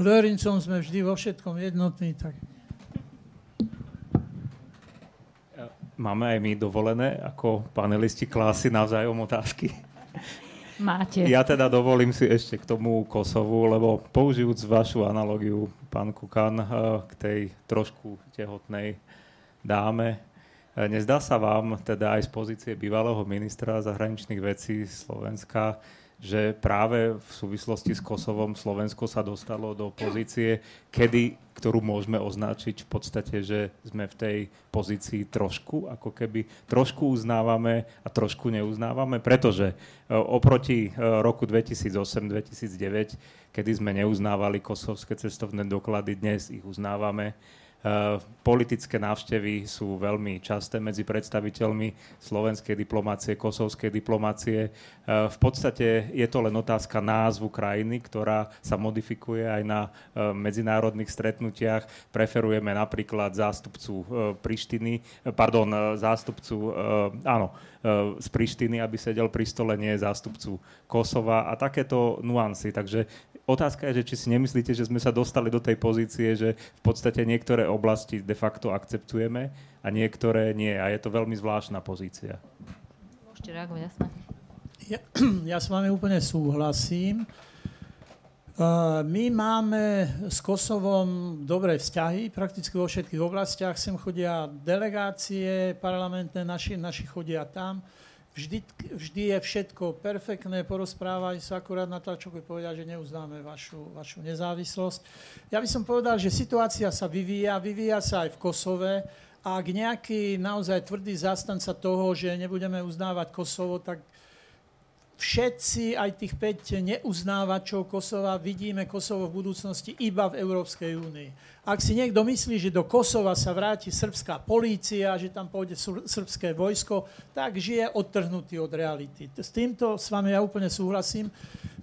Lorincom, sme vždy vo všetkom jednotní, tak... Máme aj my dovolené ako panelisti klásy navzájom otázky? Máte. Ja teda dovolím si ešte k tomu Kosovu, lebo použijúc vašu analogiu, pán Kukan, eh, k tej trošku tehotnej dáme. E, nezdá sa vám, teda aj z pozície bývalého ministra zahraničných vecí Slovenska, že práve v súvislosti s Kosovom Slovensko sa dostalo do pozície, kedy, ktorú môžeme označiť v podstate, že sme v tej pozícii trošku, ako keby trošku uznávame a trošku neuznávame, pretože e, oproti e, roku 2008-2009, kedy sme neuznávali kosovské cestovné doklady, dnes ich uznávame politické návštevy sú veľmi časté medzi predstaviteľmi slovenskej diplomácie, kosovskej diplomácie. Eh, v podstate je to len otázka názvu krajiny, ktorá sa modifikuje aj na eh, medzinárodných stretnutiach. Preferujeme napríklad zástupcu Prištiny, pardon, zástupcu, áno, z Prištiny, aby sedel pri stole, nie zástupcu Kosova a takéto nuancy. Takže Otázka je, že či si nemyslíte, že sme sa dostali do tej pozície, že v podstate niektoré oblasti de facto akceptujeme a niektoré nie. A je to veľmi zvláštna pozícia. Môžete reagovať, jasné. Ja, ja s vami úplne súhlasím. My máme s Kosovom dobré vzťahy prakticky vo všetkých oblastiach. Sem chodia delegácie parlamentné, naši, naši chodia tam. Vždy, vždy je všetko perfektné, porozprávajú sa akurát na to, čo by povedal, že neuznáme vašu, vašu nezávislosť. Ja by som povedal, že situácia sa vyvíja, vyvíja sa aj v Kosove. A ak nejaký naozaj tvrdý zastanca toho, že nebudeme uznávať Kosovo, tak všetci, aj tých 5 neuznávačov Kosova, vidíme Kosovo v budúcnosti iba v Európskej únii. Ak si niekto myslí, že do Kosova sa vráti srbská polícia, že tam pôjde srbské vojsko, tak žije odtrhnutý od reality. S týmto s vami ja úplne súhlasím.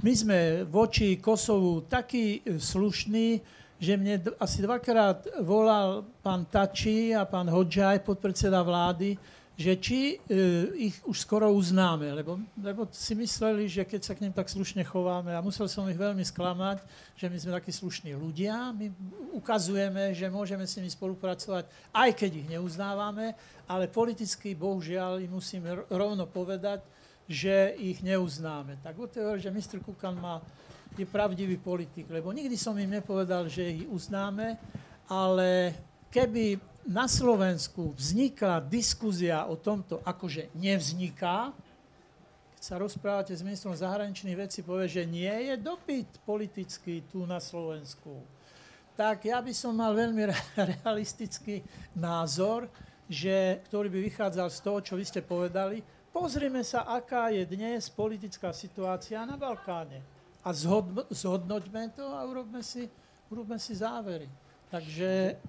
My sme voči Kosovu takí e, slušní, že mne asi dvakrát volal pán Tači a pán Hodžaj, podpredseda vlády, že či e, ich už skoro uznáme, lebo, lebo si mysleli, že keď sa k ním tak slušne chováme, a musel som ich veľmi sklamať, že my sme takí slušní ľudia, my ukazujeme, že môžeme s nimi spolupracovať, aj keď ich neuznávame, ale politicky, bohužiaľ, im musím rovno povedať, že ich neuznáme. Tak to že Mr. Kukan má, je pravdivý politik, lebo nikdy som im nepovedal, že ich uznáme, ale keby na Slovensku vzniká diskuzia o tomto, akože nevzniká, keď sa rozprávate s ministrom zahraničných vecí, povie, že nie je dopyt politický tu na Slovensku. Tak ja by som mal veľmi realistický názor, že, ktorý by vychádzal z toho, čo vy ste povedali. Pozrime sa, aká je dnes politická situácia na Balkáne. A zhodnoťme to a urobme si, urobme si závery. Takže...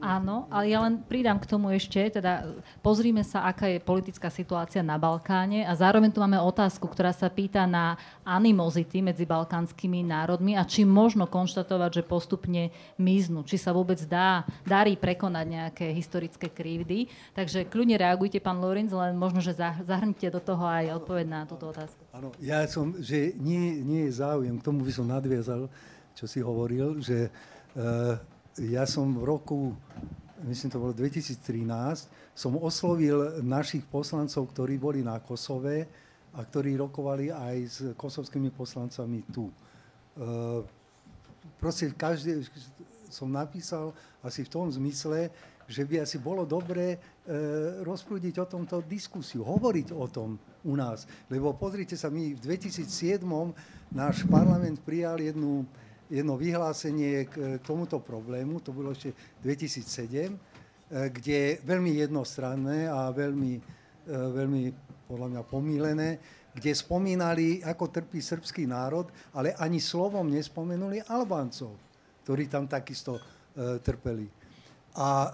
áno, ale ja len pridám k tomu ešte, teda pozrime sa, aká je politická situácia na Balkáne a zároveň tu máme otázku, ktorá sa pýta na animozity medzi balkánskymi národmi a či možno konštatovať, že postupne miznú, či sa vôbec dá, darí prekonať nejaké historické krivdy. Takže kľudne reagujte, pán Lorenz, len možno, že zahrnite do toho aj odpoveď na túto otázku. Áno, ja som, že nie, nie je záujem, k tomu by som nadviazal, čo si hovoril, že uh, ja som v roku, myslím to bolo 2013, som oslovil našich poslancov, ktorí boli na Kosove a ktorí rokovali aj s kosovskými poslancami tu. E, proste každý, som napísal asi v tom zmysle, že by asi bolo dobré e, rozprúdiť o tomto diskusiu, hovoriť o tom u nás. Lebo pozrite sa, my v 2007 náš parlament prijal jednu jedno vyhlásenie k tomuto problému, to bolo ešte 2007, e, kde veľmi jednostranné a veľmi, e, veľmi podľa mňa pomílené, kde spomínali, ako trpí srbský národ, ale ani slovom nespomenuli Albáncov, ktorí tam takisto e, trpeli. A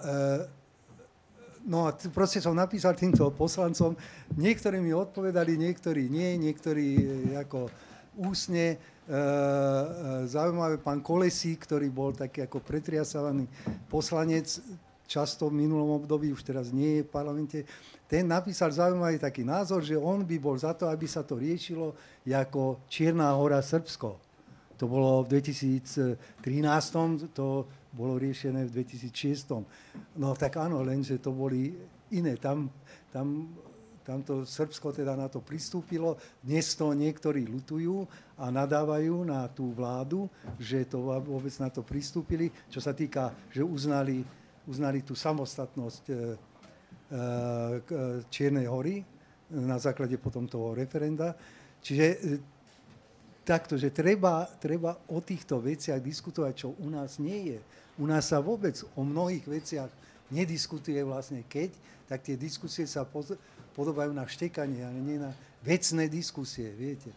No a proste som napísal týmto poslancom, niektorí mi odpovedali, niektorí nie, niektorí ako úsne. E, e, zaujímavé, pán Kolesí, ktorý bol taký ako pretriasavaný poslanec, často v minulom období, už teraz nie je v parlamente, ten napísal zaujímavý taký názor, že on by bol za to, aby sa to riešilo ako Čierna hora Srbsko. To bolo v 2013, to bolo riešené v 2006. No tak áno, lenže to boli iné. Tam, tam Tamto Srbsko teda na to pristúpilo. Dnes to niektorí lutujú a nadávajú na tú vládu, že to vôbec na to pristúpili. Čo sa týka, že uznali, uznali tú samostatnosť e, e, Čiernej hory na základe potom toho referenda. Čiže e, takto, že treba, treba o týchto veciach diskutovať, čo u nás nie je. U nás sa vôbec o mnohých veciach nediskutuje vlastne keď, tak tie diskusie sa podobajú na štekanie, ale nie na vecné diskusie, viete.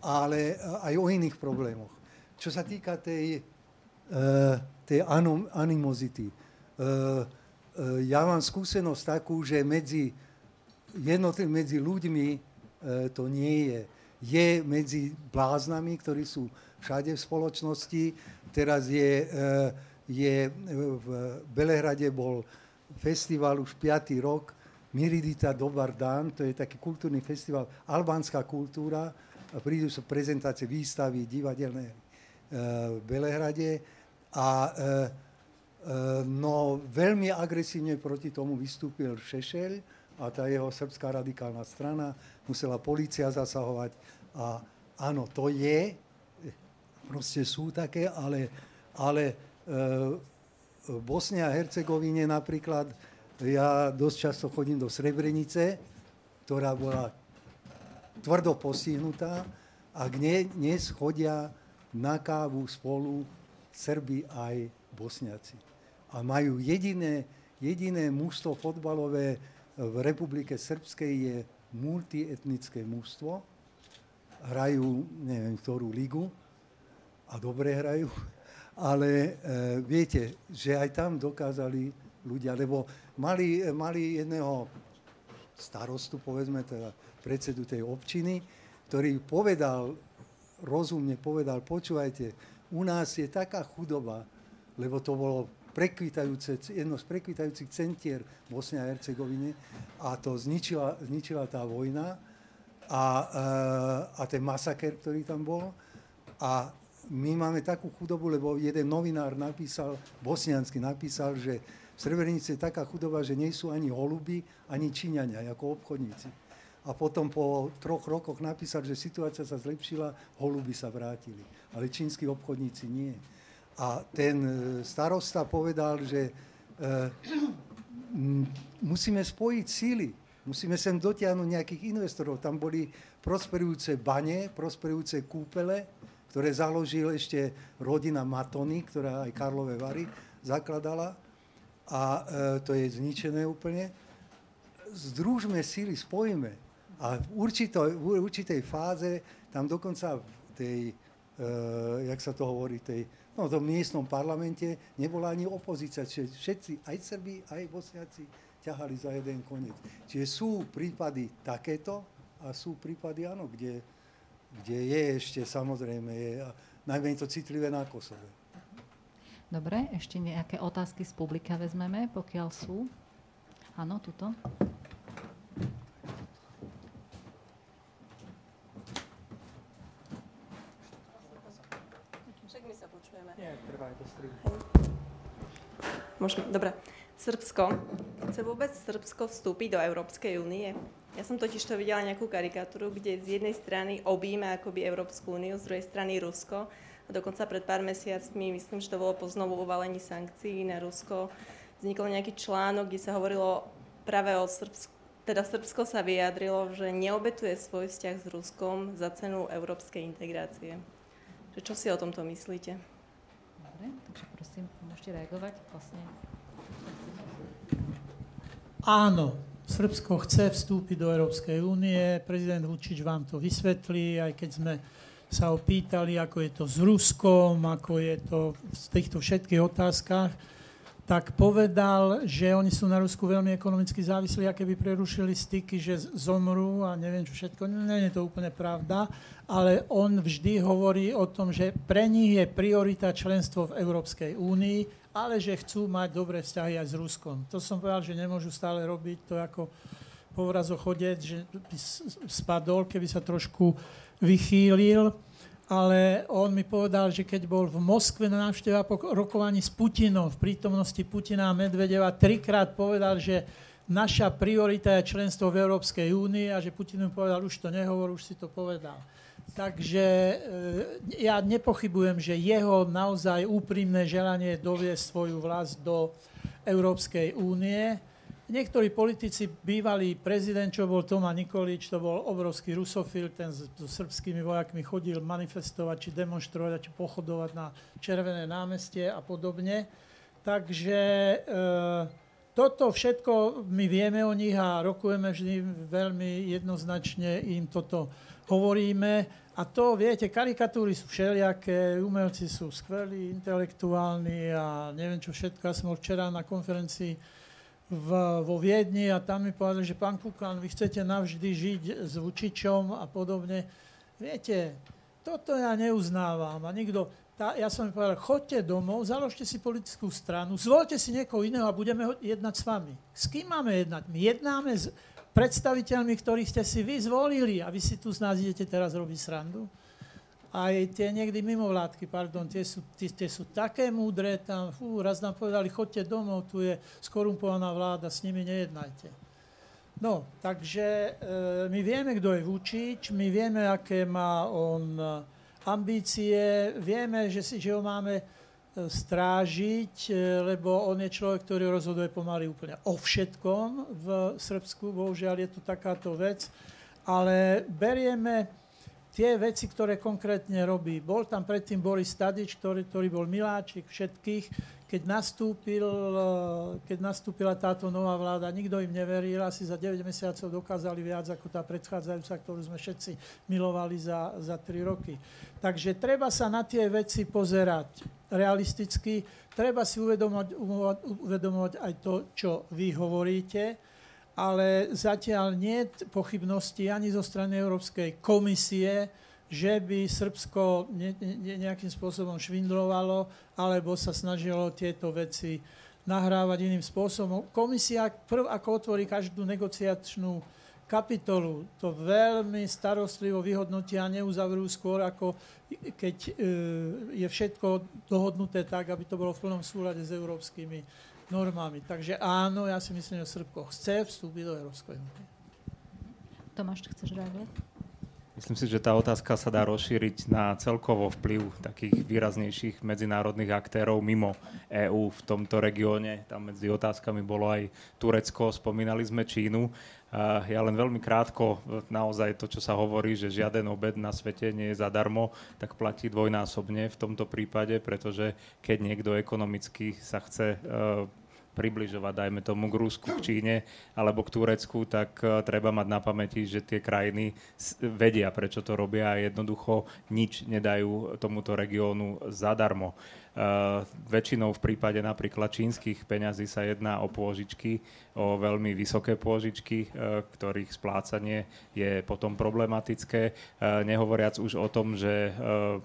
Ale aj o iných problémoch. Čo sa týka tej, uh, tej animozity, uh, ja mám skúsenosť takú, že medzi, jednotl- medzi ľuďmi to nie je. Je medzi bláznami, ktorí sú všade v spoločnosti. Teraz je, je v Belehrade bol festival už 5. rok Miridita Dobar Dan, to je taký kultúrny festival, albánska kultúra, prídu sa prezentácie, výstavy divadelné e, v Belehrade. A e, e, no, veľmi agresívne proti tomu vystúpil Šešeľ a tá jeho srbská radikálna strana, musela policia zasahovať. A áno, to je, proste sú také, ale, ale v Bosne a Hercegovine napríklad ja dosť často chodím do Srebrenice, ktorá bola tvrdo postihnutá a dnes chodia na kávu spolu Srbi aj Bosniaci. A majú jediné, jediné mužstvo fotbalové v Republike Srbskej je multietnické mužstvo. Hrajú, neviem, ktorú ligu a dobre hrajú, ale e, viete, že aj tam dokázali ľudia, lebo mali, mali jedného starostu, povedzme teda predsedu tej občiny, ktorý povedal, rozumne povedal, počúvajte, u nás je taká chudoba, lebo to bolo prekvitajúce, jedno z prekvitajúcich centier Bosne a Hercegovine a to zničila, zničila tá vojna a, e, a ten masaker, ktorý tam bol. A my máme takú chudobu, lebo jeden novinár napísal, bosniansky napísal, že v Srebrenici je taká chudoba, že nie sú ani holuby, ani Číňania, ako obchodníci. A potom po troch rokoch napísal, že situácia sa zlepšila, holuby sa vrátili. Ale čínsky obchodníci nie. A ten e, starosta povedal, že e, musíme spojiť síly, musíme sem dotiahnuť nejakých investorov. Tam boli prosperujúce bane, prosperujúce kúpele, ktoré založil ešte rodina Matony, ktorá aj Karlové Vary zakladala a e, to je zničené úplne. Združme síly, spojíme. A v, určito, v určitej fáze, tam dokonca v tej, e, jak sa to hovorí, tej, no, v tom miestnom parlamente nebola ani opozícia. Čiže všetci, aj Srbi, aj Bosniaci, ťahali za jeden koniec. Čiže sú prípady takéto a sú prípady, áno, kde, kde je ešte samozrejme, je, najmä to citlivé na Kosove. Dobre, ešte nejaké otázky z publika vezmeme, pokiaľ sú. Áno, tuto. Môžeme, dobre. Srbsko. Chce vôbec Srbsko vstúpiť do Európskej únie? Ja som totiž to videla nejakú karikatúru, kde z jednej strany objíma akoby Európsku úniu, z druhej strany Rusko a dokonca pred pár mesiacmi, myslím, že to bolo po znovu uvalení sankcií na Rusko, vznikol nejaký článok, kde sa hovorilo práve o Srbsku, teda Srbsko sa vyjadrilo, že neobetuje svoj vzťah s Ruskom za cenu európskej integrácie. Že čo si o tomto myslíte? Dobre, takže prosím, môžete reagovať vlastne. Áno, Srbsko chce vstúpiť do Európskej únie, prezident Vučič vám to vysvetlí, aj keď sme sa ho pýtali, ako je to s Ruskom, ako je to v týchto všetkých otázkach, tak povedal, že oni sú na Rusku veľmi ekonomicky závislí a keby prerušili styky, že zomrú a neviem čo všetko. Nie je to úplne pravda, ale on vždy hovorí o tom, že pre nich je priorita členstvo v Európskej únii, ale že chcú mať dobré vzťahy aj s Ruskom. To som povedal, že nemôžu stále robiť to ako povrazochodec, že by spadol, keby sa trošku vychýlil, ale on mi povedal, že keď bol v Moskve na návšteva po rokovaní s Putinom, v prítomnosti Putina a Medvedeva, trikrát povedal, že naša priorita je členstvo v Európskej únii a že Putin mu povedal, už to nehovor, už si to povedal. Takže e, ja nepochybujem, že jeho naozaj úprimné želanie je doviesť svoju vlast do Európskej únie Niektorí politici, bývalý prezident, čo bol Toma Nikolič, to bol obrovský rusofil, ten so srbskými vojakmi chodil manifestovať, či demonstrovať, či pochodovať na Červené námestie a podobne. Takže e, toto všetko my vieme o nich a rokujeme vždy veľmi jednoznačne im toto hovoríme. A to, viete, karikatúry sú všelijaké, umelci sú skvelí, intelektuálni a neviem čo všetko. Ja som včera na konferencii v, vo Viedni a tam mi povedali, že pán Kukan, vy chcete navždy žiť s Vučičom a podobne. Viete, toto ja neuznávam a nikto, tá, ja som mi povedal, chodte domov, založte si politickú stranu, zvolte si niekoho iného a budeme jednať s vami. S kým máme jednať? My jednáme s predstaviteľmi, ktorých ste si vy zvolili a vy si tu z nás idete teraz robiť srandu aj tie niekdy mimovládky, pardon, tie sú, tie, tie sú také múdre, tam, fú, raz nám povedali, chodte domov, tu je skorumpovaná vláda, s nimi nejednajte. No, takže e, my vieme, kto je Vučič, my vieme, aké má on e, ambície, vieme, že, si, že ho máme e, strážiť, e, lebo on je človek, ktorý rozhoduje pomaly úplne o všetkom v Srbsku, bohužiaľ je to takáto vec, ale berieme tie veci, ktoré konkrétne robí. Bol tam predtým Boris Tadič, ktorý, ktorý bol miláčik všetkých. Keď, nastúpil, eh, keď nastúpila táto nová vláda, nikto im neveril, asi za 9 mesiacov dokázali viac ako tá predchádzajúca, ktorú sme všetci milovali za, za 3 roky. Takže treba sa na tie veci pozerať realisticky, treba si uvedomovať, uvedomovať aj to, čo vy hovoríte, ale zatiaľ nie pochybnosti ani zo strany Európskej komisie, že by Srbsko ne, ne, nejakým spôsobom švindlovalo alebo sa snažilo tieto veci nahrávať iným spôsobom. Komisia prv, ako otvorí každú negociačnú kapitolu, to veľmi starostlivo vyhodnotia a neuzavrú skôr, ako keď e, je všetko dohodnuté tak, aby to bolo v plnom súlade s európskymi normami. Takže áno, ja si myslím, že Srbko chce vstúpiť do Európskej únie. Tomáš, chceš reagovať? Myslím si, že tá otázka sa dá rozšíriť na celkovo vplyv takých výraznejších medzinárodných aktérov mimo EÚ v tomto regióne. Tam medzi otázkami bolo aj Turecko, spomínali sme Čínu. Ja len veľmi krátko, naozaj to, čo sa hovorí, že žiaden obed na svete nie je zadarmo, tak platí dvojnásobne v tomto prípade, pretože keď niekto ekonomicky sa chce približovať, dajme tomu k Rusku, k Číne alebo k Turecku, tak uh, treba mať na pamäti, že tie krajiny vedia, prečo to robia a jednoducho nič nedajú tomuto regiónu zadarmo. Uh, väčšinou v prípade napríklad čínskych peňazí sa jedná o pôžičky, o veľmi vysoké pôžičky, uh, ktorých splácanie je potom problematické. Uh, nehovoriac už o tom, že uh,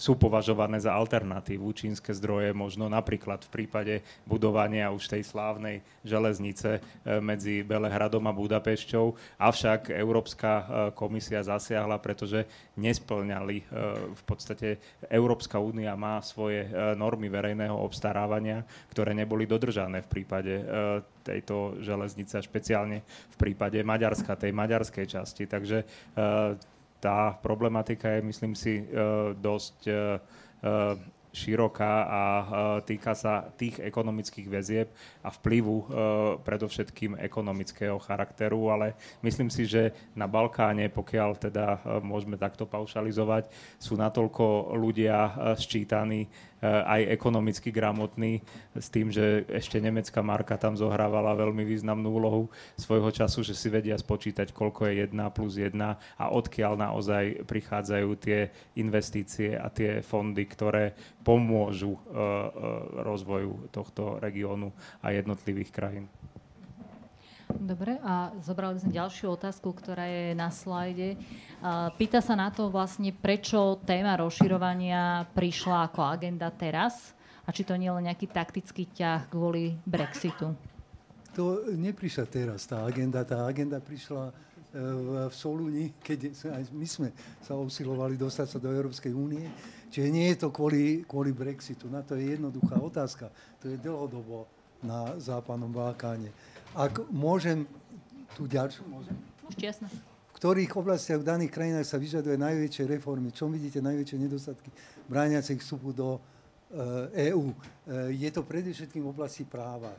sú považované za alternatívu čínske zdroje, možno napríklad v prípade budovania už tej slávnej železnice e, medzi Belehradom a Budapešťou. Avšak Európska e, komisia zasiahla, pretože nesplňali e, v podstate Európska únia má svoje normy verejného obstarávania, ktoré neboli dodržané v prípade tejto železnice, špeciálne v prípade Maďarska, tej maďarskej časti. Takže tá problematika je, myslím si, e, dosť e, e, široká a týka sa tých ekonomických väzieb a vplyvu predovšetkým ekonomického charakteru, ale myslím si, že na Balkáne, pokiaľ teda môžeme takto paušalizovať, sú natoľko ľudia sčítaní aj ekonomicky gramotní, s tým, že ešte nemecká marka tam zohrávala veľmi významnú úlohu svojho času, že si vedia spočítať, koľko je 1 plus 1 a odkiaľ naozaj prichádzajú tie investície a tie fondy, ktoré pomôžu eh, eh, rozvoju tohto regiónu a jednotlivých krajín. Dobre, a zobrali sme ďalšiu otázku, ktorá je na slajde. Pýta sa na to vlastne, prečo téma rozširovania prišla ako agenda teraz a či to nie je len nejaký taktický ťah kvôli Brexitu. To neprišla teraz tá agenda. Tá agenda prišla e, v Soluni, keď aj my sme sa usilovali dostať sa do Európskej únie. Čiže nie je to kvôli, kvôli Brexitu. Na to je jednoduchá otázka. To je dlhodobo na Západnom Balkáne. Ak môžem tu ďalšiu, môžem? Môžete, jasné. V ktorých oblastiach v daných krajinách sa vyžaduje najväčšie reformy? Čo vidíte najväčšie nedostatky brániace vstupu do EÚ? E, je to predovšetkým v oblasti práva.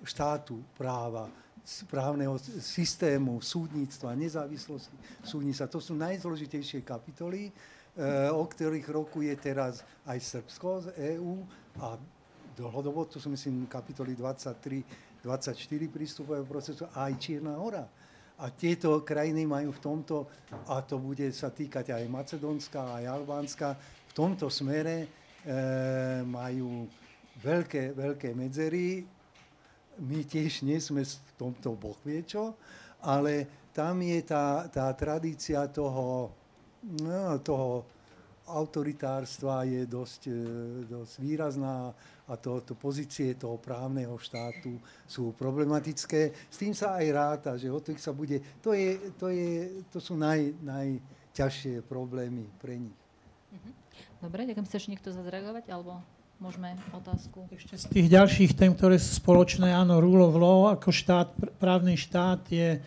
štátu práva, správneho systému, súdnictva, nezávislosti súdnictva. To sú najzložitejšie kapitoly, o ktorých rokuje teraz aj Srbsko z EÚ a dlhodobo, to sú myslím kapitoly 23, 24 prístupového procesu, aj Čierna hora. A tieto krajiny majú v tomto, a to bude sa týkať aj Macedónska, aj Albánska, v tomto smere e, majú veľké, veľké medzery. My tiež nie sme v tomto boh vie čo, ale tam je tá, tá tradícia toho, no, toho autoritárstva je dosť, e, dosť výrazná a to, to pozície toho právneho štátu sú problematické. S tým sa aj ráta, že o tých sa bude... To, je, to, je, to sú naj, najťažšie problémy pre nich. Mhm. Dobre, ďakujem. Chceš niekto zazreagovať, alebo môžeme otázku? Ešte z tých ďalších tém, ktoré sú spoločné, áno, rule of law ako štát, právny štát je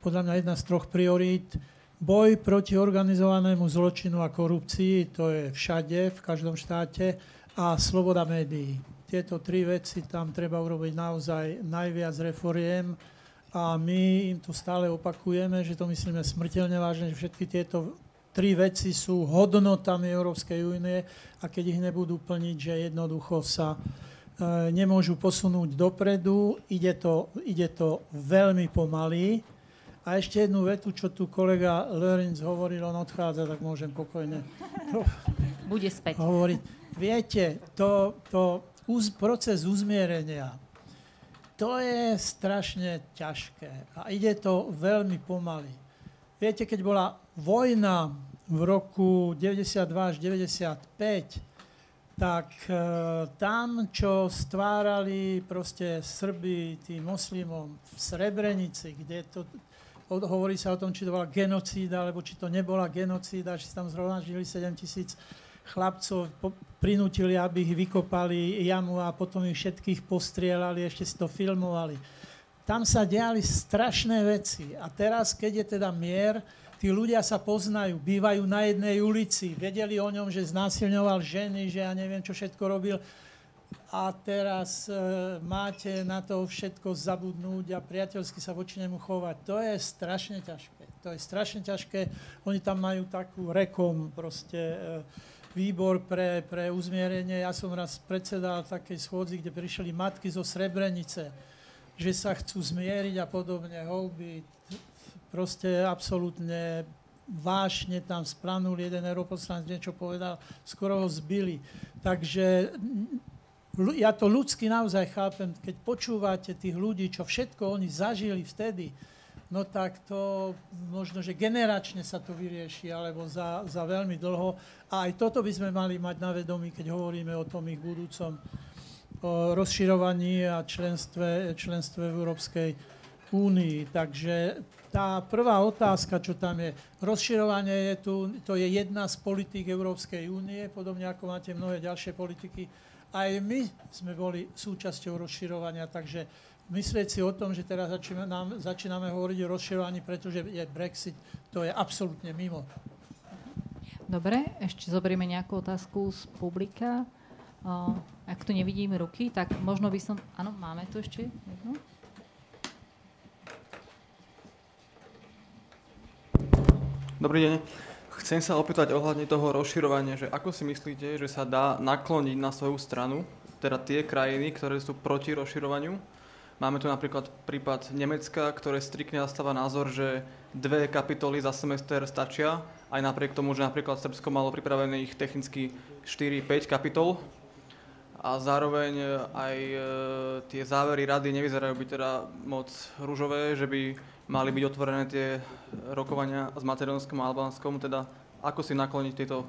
podľa mňa jedna z troch priorít. Boj proti organizovanému zločinu a korupcii, to je všade, v každom štáte a sloboda médií. Tieto tri veci tam treba urobiť naozaj najviac reforiem a my im to stále opakujeme, že to myslíme smrteľne vážne, že všetky tieto tri veci sú hodnotami Európskej únie a keď ich nebudú plniť, že jednoducho sa e, nemôžu posunúť dopredu, ide to, ide to veľmi pomaly. A ešte jednu vetu, čo tu kolega Lorenz hovoril, on odchádza, tak môžem pokojne Bude späť. hovoriť Viete, to, to uz, proces uzmierenia, to je strašne ťažké a ide to veľmi pomaly. Viete, keď bola vojna v roku 92 až 95, tak e, tam, čo stvárali proste Srby tým moslimom v Srebrenici, kde to, hovorí sa o tom, či to bola genocída, alebo či to nebola genocída, sa tam zhromaždili 7 tisíc chlapcov prinútili, aby ich vykopali jamu a potom ich všetkých postrielali, ešte si to filmovali. Tam sa diali strašné veci. A teraz, keď je teda mier, tí ľudia sa poznajú, bývajú na jednej ulici, vedeli o ňom, že znásilňoval ženy, že ja neviem, čo všetko robil. A teraz e, máte na to všetko zabudnúť a priateľsky sa voči nemu chovať. To je strašne ťažké. To je strašne ťažké. Oni tam majú takú rekom proste... E, výbor pre, pre uzmierenie. Ja som raz predsedal takej schôdzi, kde prišli matky zo Srebrenice, že sa chcú zmieriť a podobne, houby. Proste absolútne vášne tam spranul jeden europoslanec, niečo povedal, skoro ho zbili. Takže ja to ľudsky naozaj chápem, keď počúvate tých ľudí, čo všetko oni zažili vtedy, no tak to možno, že generačne sa to vyrieši, alebo za, za veľmi dlho. A aj toto by sme mali mať na vedomí, keď hovoríme o tom ich budúcom o rozširovaní a členstve, členstve v Európskej únii. Takže tá prvá otázka, čo tam je, rozširovanie je tu, to je jedna z politík Európskej únie, podobne ako máte mnohé ďalšie politiky. Aj my sme boli súčasťou rozširovania, takže myslieť si o tom, že teraz začíname, začíname hovoriť o rozširovaní, pretože je Brexit, to je absolútne mimo. Dobre, ešte zoberieme nejakú otázku z publika. Uh, ak tu nevidíme ruky, tak možno by som... Áno, máme tu ešte jednu. Dobrý deň. Chcem sa opýtať ohľadne toho rozširovania, že ako si myslíte, že sa dá nakloniť na svoju stranu, teda tie krajiny, ktoré sú proti rozširovaniu, Máme tu napríklad prípad Nemecka, ktoré striktne zastáva názor, že dve kapitoly za semester stačia, aj napriek tomu, že napríklad Srbsko malo pripravených technicky 4-5 kapitol. A zároveň aj e, tie závery rady nevyzerajú byť teda moc rúžové, že by mali byť otvorené tie rokovania s Macedónskom a Albánskom, teda ako si nakloniť tieto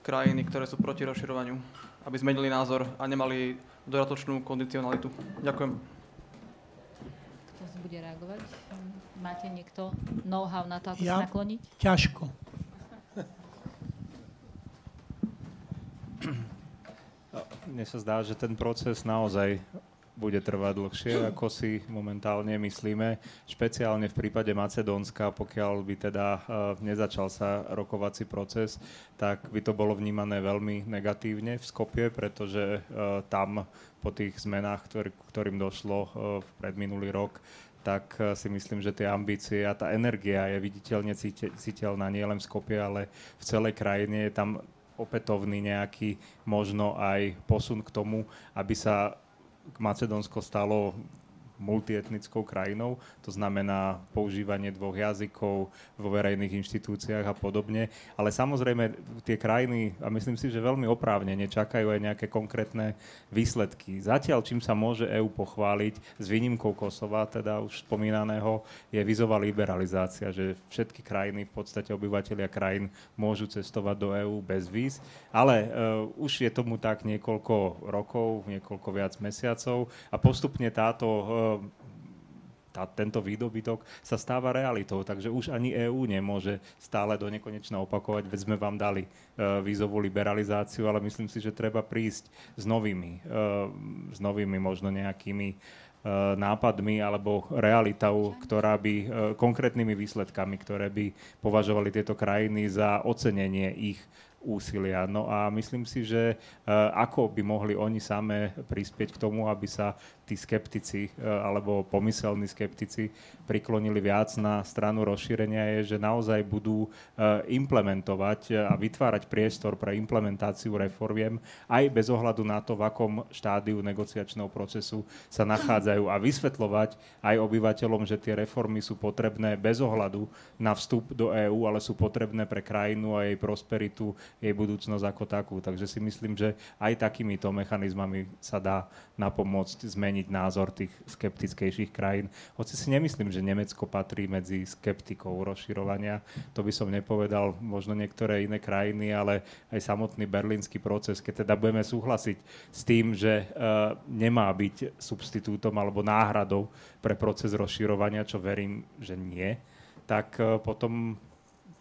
krajiny, ktoré sú proti rozširovaniu, aby zmenili názor a nemali dodatočnú kondicionalitu. Ďakujem bude reagovať? Máte niekto know-how na to, ako ja, sa nakloniť? Ťažko. Mne sa zdá, že ten proces naozaj bude trvať dlhšie, ako si momentálne myslíme. Špeciálne v prípade Macedónska, pokiaľ by teda uh, nezačal sa rokovací proces, tak by to bolo vnímané veľmi negatívne v Skopie, pretože uh, tam po tých zmenách, ktorý, ktorým došlo uh, v predminulý rok, tak si myslím, že tie ambície a tá energia je viditeľne citeľná nielen v Skopie, ale v celej krajine. Je tam opätovný nejaký možno aj posun k tomu, aby sa Macedónsko stalo multietnickou krajinou, to znamená používanie dvoch jazykov vo verejných inštitúciách a podobne. Ale samozrejme tie krajiny, a myslím si, že veľmi oprávnene, čakajú aj nejaké konkrétne výsledky. Zatiaľ, čím sa môže EÚ pochváliť, s výnimkou Kosova, teda už spomínaného, je vizová liberalizácia, že všetky krajiny, v podstate obyvateľia krajín, môžu cestovať do EÚ bez víz. Ale uh, už je tomu tak niekoľko rokov, niekoľko viac mesiacov a postupne táto uh, tá, tento výdobytok sa stáva realitou, takže už ani EÚ nemôže stále do nekonečna opakovať, veď sme vám dali uh, vízovú liberalizáciu, ale myslím si, že treba prísť s novými, uh, s novými možno nejakými uh, nápadmi alebo realitou, ktorá by uh, konkrétnymi výsledkami, ktoré by považovali tieto krajiny za ocenenie ich úsilia. No a myslím si, že ako by mohli oni same prispieť k tomu, aby sa tí skeptici e, alebo pomyselní skeptici priklonili viac na stranu rozšírenia je, že naozaj budú e, implementovať a vytvárať priestor pre implementáciu reformiem aj bez ohľadu na to, v akom štádiu negociačného procesu sa nachádzajú a vysvetľovať aj obyvateľom, že tie reformy sú potrebné bez ohľadu na vstup do EÚ, ale sú potrebné pre krajinu a jej prosperitu, jej budúcnosť ako takú. Takže si myslím, že aj takýmito mechanizmami sa dá napomôcť zmeniť zmeniť názor tých skeptickejších krajín. Hoci si nemyslím, že Nemecko patrí medzi skeptikov rozširovania. To by som nepovedal, možno niektoré iné krajiny, ale aj samotný berlínsky proces, keď teda budeme súhlasiť s tým, že uh, nemá byť substitútom alebo náhradou pre proces rozširovania, čo verím, že nie, tak uh, potom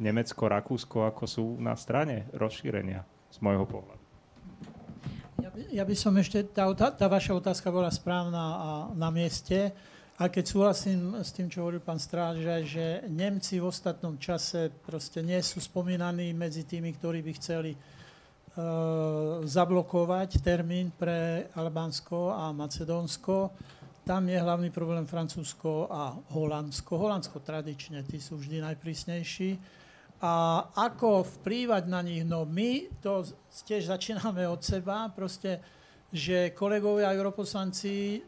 Nemecko, Rakúsko ako sú na strane rozšírenia z môjho pohľadu. Ja by, ja by som ešte, tá, tá vaša otázka bola správna a na mieste. A keď súhlasím s tým, čo hovoril pán Stráža, že Nemci v ostatnom čase proste nie sú spomínaní medzi tými, ktorí by chceli uh, zablokovať termín pre Albánsko a Macedónsko. Tam je hlavný problém Francúzsko a Holandsko. Holandsko tradične, tí sú vždy najprísnejší a ako vplývať na nich? No my to tiež začíname od seba, proste, že kolegovia europoslanci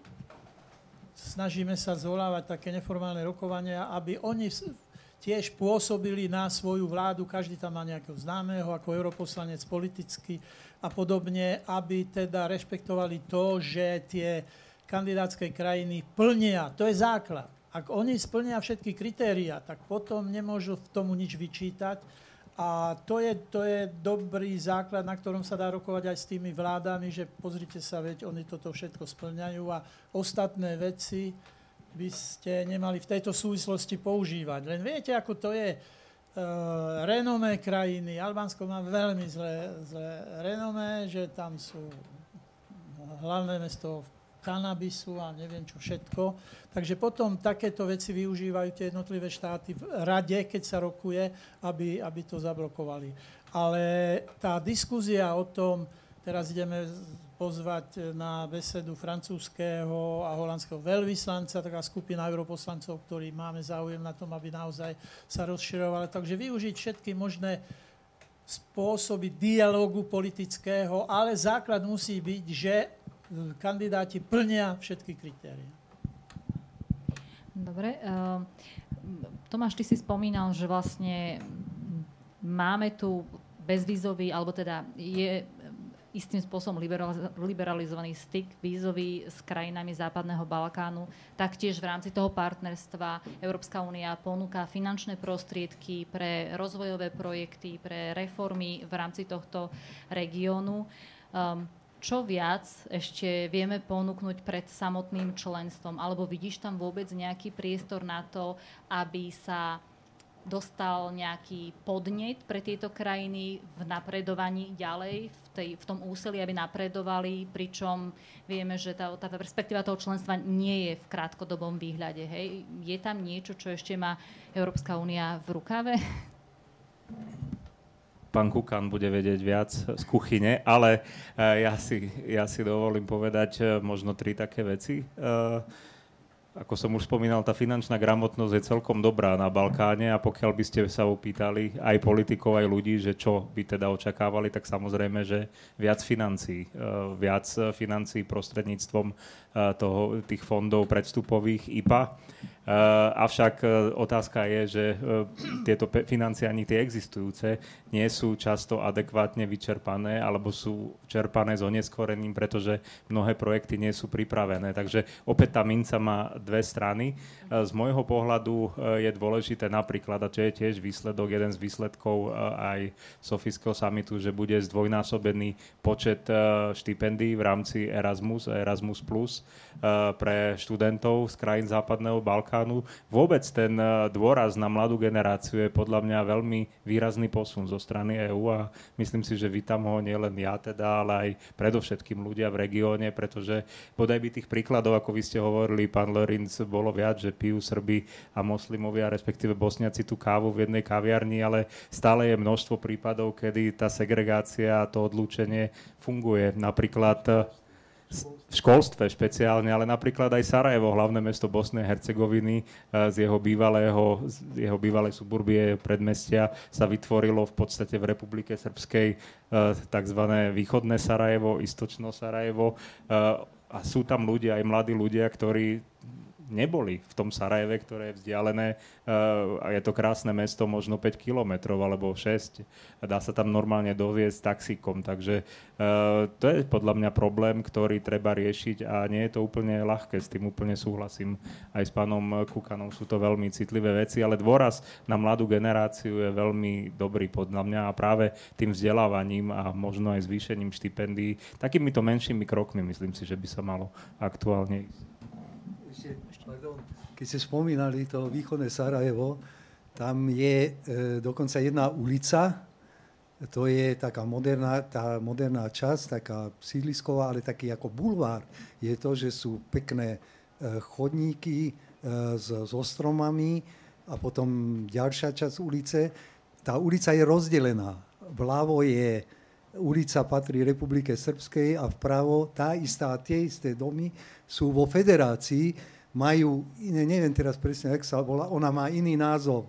snažíme sa zvolávať také neformálne rokovania, aby oni tiež pôsobili na svoju vládu, každý tam má nejakého známeho ako europoslanec politicky a podobne, aby teda rešpektovali to, že tie kandidátske krajiny plnia. To je základ. Ak oni splnia všetky kritéria, tak potom nemôžu v tomu nič vyčítať. A to je, to je dobrý základ, na ktorom sa dá rokovať aj s tými vládami, že pozrite sa, veď oni toto všetko splňajú a ostatné veci by ste nemali v tejto súvislosti používať. Len viete, ako to je. Uh, renomé krajiny. Albánsko má veľmi zlé, zlé renomé, že tam sú hlavné mesto v kanabisu a neviem čo všetko. Takže potom takéto veci využívajú tie jednotlivé štáty v rade, keď sa rokuje, aby, aby to zablokovali. Ale tá diskúzia o tom, teraz ideme pozvať na besedu francúzského a holandského veľvyslanca, taká skupina europoslancov, ktorí máme záujem na tom, aby naozaj sa rozširovali. Takže využiť všetky možné spôsoby dialogu politického, ale základ musí byť, že kandidáti plnia všetky kritéria. Dobre. Uh, Tomáš, ty si spomínal, že vlastne máme tu bezvízový, alebo teda je istým spôsobom liberalizovaný styk vízový s krajinami Západného Balkánu. Taktiež v rámci toho partnerstva Európska únia ponúka finančné prostriedky pre rozvojové projekty, pre reformy v rámci tohto regiónu. Um, čo viac ešte vieme ponúknuť pred samotným členstvom? Alebo vidíš tam vôbec nejaký priestor na to, aby sa dostal nejaký podnet pre tieto krajiny v napredovaní ďalej v tej, v tom úsilí, aby napredovali, pričom vieme, že tá, tá perspektíva toho členstva nie je v krátkodobom výhľade. Hej. Je tam niečo, čo ešte má Európska únia v rukave? Pán Kukan bude vedieť viac z kuchyne, ale eh, ja si, ja si dovolím povedať eh, možno tri také veci. Uh, ako som už spomínal, tá finančná gramotnosť je celkom dobrá na Balkáne a pokiaľ by ste sa opýtali aj politikov, aj ľudí, že čo by teda očakávali, tak samozrejme, že viac financí. Viac financí prostredníctvom toho, tých fondov predstupových IPA Eh, avšak eh, otázka je, že eh, tieto financie ani tie existujúce nie sú často adekvátne vyčerpané alebo sú čerpané s oneskorením, pretože mnohé projekty nie sú pripravené. Takže opäť tá minca má dve strany. Z môjho pohľadu je dôležité napríklad, a čo je tiež výsledok, jeden z výsledkov aj Sofijského samitu, že bude zdvojnásobený počet štipendií v rámci Erasmus Erasmus Plus pre študentov z krajín Západného Balkánu Balkánu. Vôbec ten eh, dôraz na mladú generáciu je podľa mňa veľmi výrazný posun zo strany EÚ a myslím si, že vítam ho nielen ja teda, ale aj predovšetkým ľudia v regióne, pretože bodaj by tých príkladov, ako vy ste hovorili, pán Lorinc, bolo viac, že pijú Srby a moslimovia, respektíve Bosniaci tú kávu v jednej kaviarni, ale stále je množstvo prípadov, kedy tá segregácia a to odlúčenie funguje. Napríklad eh, v školstve špeciálne, ale napríklad aj Sarajevo, hlavné mesto Bosnej a Hercegoviny, e, z jeho, bývalého, z jeho bývalej suburbie predmestia sa vytvorilo v podstate v Republike Srbskej e, tzv. východné Sarajevo, istočno Sarajevo e, a sú tam ľudia, aj mladí ľudia, ktorí neboli v tom Sarajeve, ktoré je vzdialené a je to krásne mesto, možno 5 kilometrov alebo 6. Dá sa tam normálne doviesť taxíkom, takže to je podľa mňa problém, ktorý treba riešiť a nie je to úplne ľahké, s tým úplne súhlasím. Aj s pánom Kukanom sú to veľmi citlivé veci, ale dôraz na mladú generáciu je veľmi dobrý podľa mňa a práve tým vzdelávaním a možno aj zvýšením štipendií, takýmito menšími krokmi myslím si, že by sa malo aktuálne ísť pardon, keď ste spomínali to východné Sarajevo, tam je e, dokonca jedna ulica, to je taká moderná, tá moderná časť, taká sídlisková, ale taký ako bulvár. Je to, že sú pekné e, chodníky e, s, so stromami a potom ďalšia časť ulice. Tá ulica je rozdelená. Vľavo je ulica patrí Republike Srbskej a vpravo tá istá, tie isté domy sú vo federácii, majú, iné, neviem teraz presne, jak sa volá, ona má iný názov.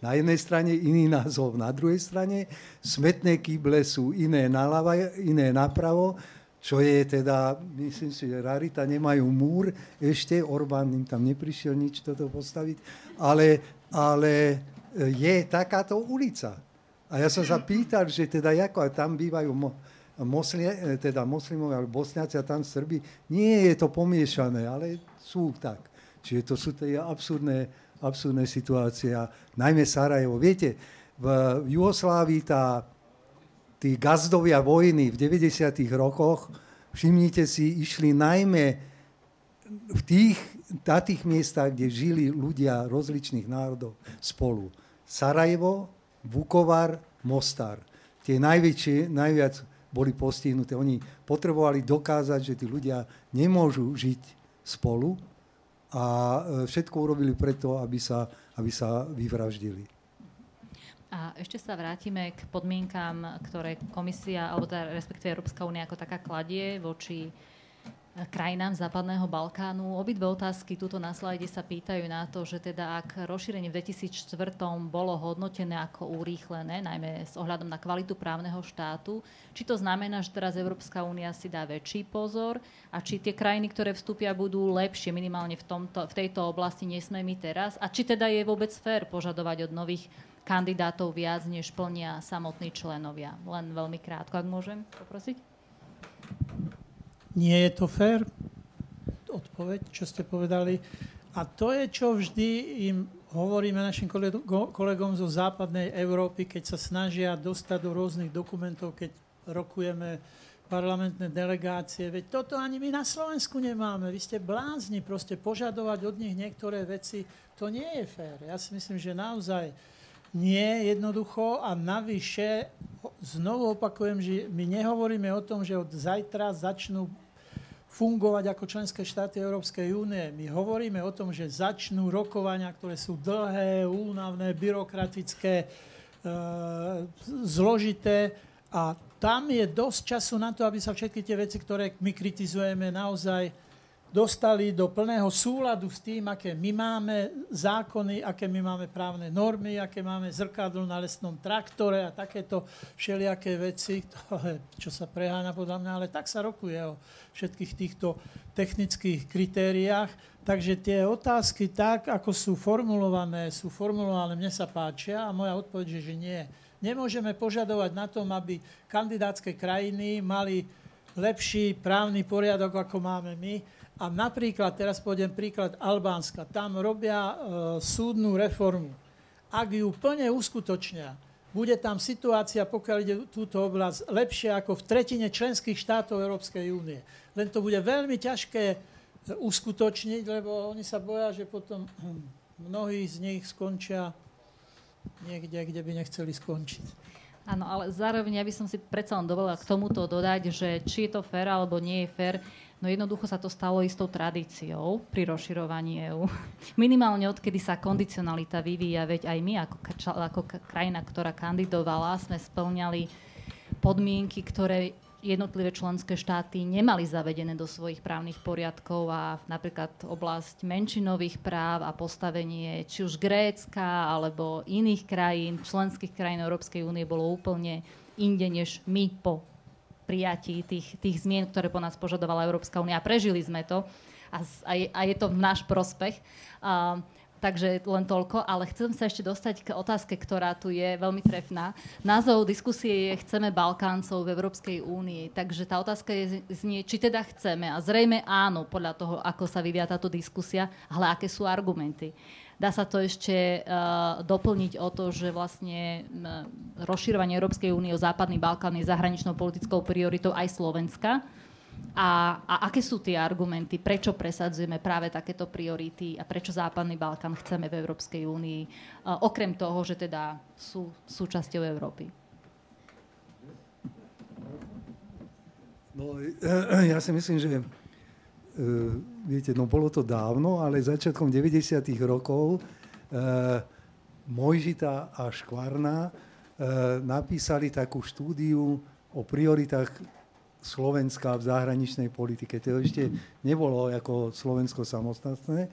Na jednej strane iný názov, na druhej strane smetné kýble sú iné naľava, iné napravo, čo je teda, myslím si, že rarita, nemajú múr ešte, Orbán im tam neprišiel nič toto postaviť, ale, ale je takáto ulica. A ja som sa pýtal, že teda ako tam bývajú mo, moslie, teda moslimovia alebo bosniaci a tam Srbi, nie je to pomiešané, ale sú tak. Čiže to sú tie absurdné, absurdné situácie. Najmä Sarajevo. Viete, v Jugoslávii tá, tí gazdovia vojny v 90. rokoch, všimnite si, išli najmä v tých, na tých miestach, kde žili ľudia rozličných národov spolu. Sarajevo, Vukovar, Mostar. Tie najväčšie, najviac boli postihnuté. Oni potrebovali dokázať, že tí ľudia nemôžu žiť spolu a e, všetko urobili preto, aby sa, aby sa vyvraždili. A ešte sa vrátime k podmienkám, ktoré komisia, alebo teda respektíve Európska únia ako taká kladie voči krajinám Západného Balkánu. Obidve otázky tuto na slajde sa pýtajú na to, že teda ak rozšírenie v 2004 bolo hodnotené ako urýchlené, najmä s ohľadom na kvalitu právneho štátu, či to znamená, že teraz Európska únia si dá väčší pozor a či tie krajiny, ktoré vstúpia, budú lepšie minimálne v, tomto, v tejto oblasti, nesme my teraz. A či teda je vôbec fér požadovať od nových kandidátov viac, než plnia samotní členovia. Len veľmi krátko, ak môžem poprosiť. Nie je to fér? Odpoveď, čo ste povedali. A to je, čo vždy im hovoríme našim kolegom zo západnej Európy, keď sa snažia dostať do rôznych dokumentov, keď rokujeme parlamentné delegácie. Veď toto ani my na Slovensku nemáme. Vy ste blázni proste požadovať od nich niektoré veci. To nie je fér. Ja si myslím, že naozaj nie jednoducho a navyše znovu opakujem, že my nehovoríme o tom, že od zajtra začnú fungovať ako členské štáty Európskej únie. My hovoríme o tom, že začnú rokovania, ktoré sú dlhé, únavné, byrokratické, e, zložité a tam je dosť času na to, aby sa všetky tie veci, ktoré my kritizujeme, naozaj dostali do plného súladu s tým, aké my máme zákony, aké my máme právne normy, aké máme zrkadlo na lesnom traktore a takéto všelijaké veci, čo sa preháňa podľa mňa, ale tak sa rokuje o všetkých týchto technických kritériách. Takže tie otázky tak, ako sú formulované, sú formulované, mne sa páčia a moja odpoveď je, že nie. Nemôžeme požadovať na tom, aby kandidátske krajiny mali lepší právny poriadok, ako máme my, a napríklad, teraz pôjdem príklad Albánska, tam robia e, súdnu reformu. Ak ju plne uskutočnia, bude tam situácia, pokiaľ ide túto oblasť, lepšia ako v tretine členských štátov Európskej únie. Len to bude veľmi ťažké e, uskutočniť, lebo oni sa boja, že potom hm, mnohí z nich skončia niekde, kde by nechceli skončiť. Áno, ale zároveň ja by som si predsa len dovolila k tomuto dodať, že či je to fér alebo nie je fér, No jednoducho sa to stalo istou tradíciou pri rozširovaní EÚ. Minimálne odkedy sa kondicionalita vyvíja, veď aj my ako, ako krajina, ktorá kandidovala, sme splňali podmienky, ktoré jednotlivé členské štáty nemali zavedené do svojich právnych poriadkov a napríklad oblasť menšinových práv a postavenie či už Grécka alebo iných krajín, členských krajín Európskej únie bolo úplne inde než my po prijatí tých, tých zmien, ktoré po nás požadovala Európska únia. Prežili sme to a, a, je, a je to v náš prospech. Uh, Takže len toľko, ale chcem sa ešte dostať k otázke, ktorá tu je veľmi trefná. Názov diskusie je Chceme Balkáncov v Európskej únii. Takže tá otázka je, znie, či teda chceme. A zrejme áno, podľa toho, ako sa vyvia táto diskusia, ale aké sú argumenty. Dá sa to ešte uh, doplniť o to, že vlastne uh, rozširovanie Európskej únie o Západný Balkán je zahraničnou politickou prioritou aj Slovenska. A, a aké sú tie argumenty, prečo presadzujeme práve takéto priority a prečo Západný Balkán chceme v Európskej únii, uh, okrem toho, že teda sú súčasťou Európy? No, ja si myslím, že viete, no bolo to dávno, ale začiatkom 90. rokov e, Mojžita a Škvarna e, napísali takú štúdiu o prioritách Slovenska v zahraničnej politike. To ešte nebolo ako Slovensko samostatné.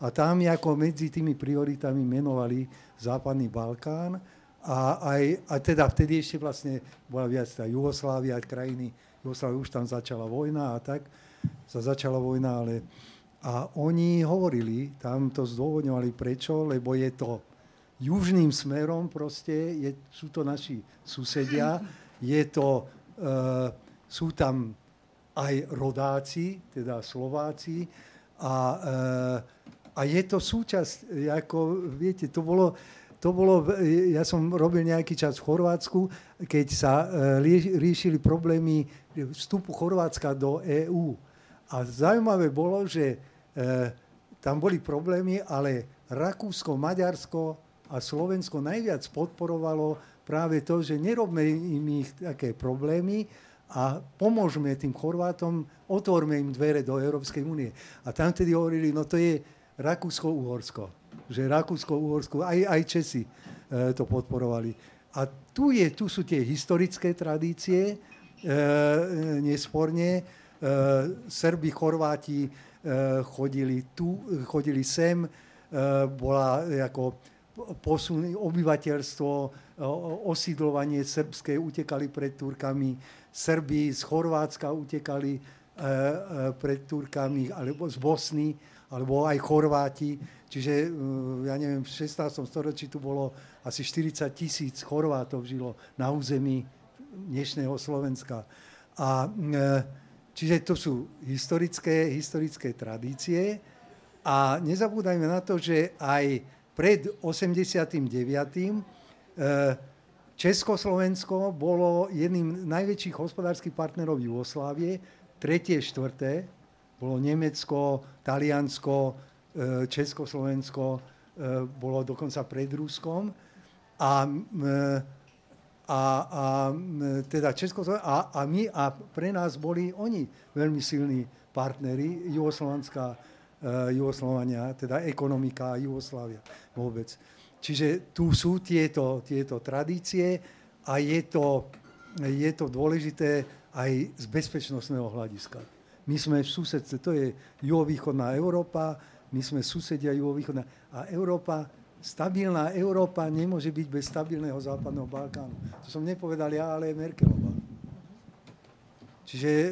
A tam ako medzi tými prioritami menovali Západný Balkán a, aj, a teda vtedy ešte vlastne bola viac tá Jugoslávia, krajiny, Jugoslávia už tam začala vojna a tak sa začala vojna, ale a oni hovorili, tam to zdôvodňovali prečo, lebo je to južným smerom proste, je, sú to naši susedia, je to, e, sú tam aj rodáci, teda Slováci a, e, a je to súčasť, ako viete, to bolo, to bolo, ja som robil nejaký čas v Chorvátsku, keď sa riešili problémy vstupu Chorvátska do EÚ a zaujímavé bolo, že e, tam boli problémy, ale Rakúsko, Maďarsko a Slovensko najviac podporovalo práve to, že nerobme im ich také problémy a pomôžeme tým Chorvátom, otvorme im dvere do Európskej únie. A tam tedy hovorili, no to je Rakúsko-Uhorsko. Že Rakúsko-Uhorsko, aj, aj Česi e, to podporovali. A tu, je, tu sú tie historické tradície, e, e nesporne, Srbi, Chorváti eh, chodili tu, chodili sem, eh, bola ako posun obyvateľstvo, osídlovanie srbské, utekali pred Turkami, Srbi z Chorvátska utekali pred Turkami, alebo z Bosny, alebo aj Chorváti. Čiže, ja neviem, v 16. storočí tu bolo asi 40 tisíc Chorvátov žilo na území dnešného Slovenska. A e, Čiže to sú historické, historické tradície a nezabúdajme na to, že aj pred 89. Eh, Československo bolo jedným najväčších hospodárskych partnerov Jugoslávie, tretie, štvrté, bolo Nemecko, Taliansko, eh, Československo, eh, bolo dokonca pred Ruskom. A, a, a teda Česko, a, a my, a pre nás boli oni veľmi silní partneri, Jugoslovanská, uh, Jugoslovania, teda ekonomika Jugoslávia vôbec. Čiže tu sú tieto, tieto tradície a je to, je to dôležité aj z bezpečnostného hľadiska. My sme v susedce, to je juhovýchodná Európa, my sme susedia juhovýchodná a Európa stabilná Európa nemôže byť bez stabilného západného Balkánu. To som nepovedal ja, ale Merkelová. Čiže e,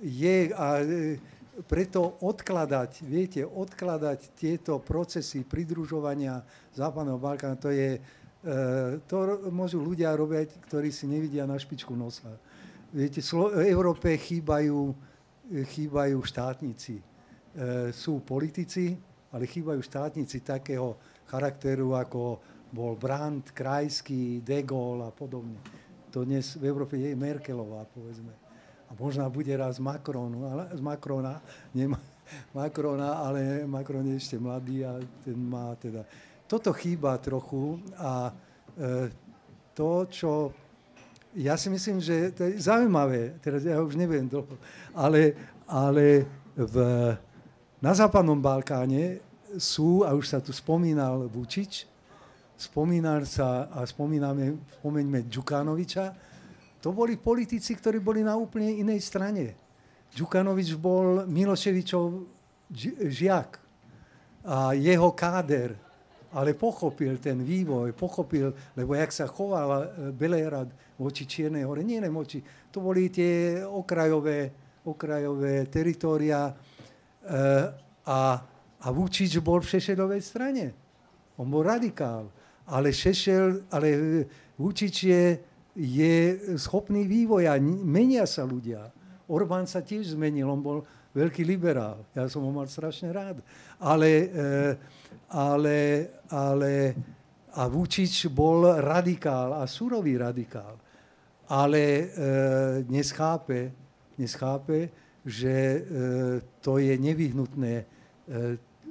je a e, preto odkladať, viete, odkladať tieto procesy pridružovania západného Balkánu, to je, e, to môžu ľudia robiť, ktorí si nevidia na špičku nosa. Viete, Európe chýbajú, chýbajú štátnici. Sú politici, ale chýbajú štátnici takého, charakteru, ako bol Brandt, Krajský, De Gaulle a podobne. To dnes v Európe je Merkelová, povedzme. A možná bude raz Macron, ale, z Macrona, nie Macrona, ale Macron je ešte mladý a ten má teda... Toto chýba trochu a e, to, čo... Ja si myslím, že to je zaujímavé, teraz ja už neviem dlho, ale, ale v, na západnom Balkáne sú, a už sa tu spomínal Vučič, spomínal sa a spomíname, spomeňme Đukanoviča, to boli politici, ktorí boli na úplne inej strane. Đukanovič bol Miloševičov žiak a jeho káder, ale pochopil ten vývoj, pochopil, lebo jak sa choval eh, Belehrad voči Čiernej hore, nie len voči, to boli tie okrajové, okrajové teritória e, a a Vučić bol v Šešelovej strane. On bol radikál. Ale, Šešel, ale Vučić je, je schopný vývoja. Menia sa ľudia. Orbán sa tiež zmenil. On bol veľký liberál. Ja som ho mal strašne rád. Ale, eh, ale, ale a Vučić bol radikál a surový radikál. Ale e, dnes chápe, dnes chápe, že e, to je nevyhnutné e,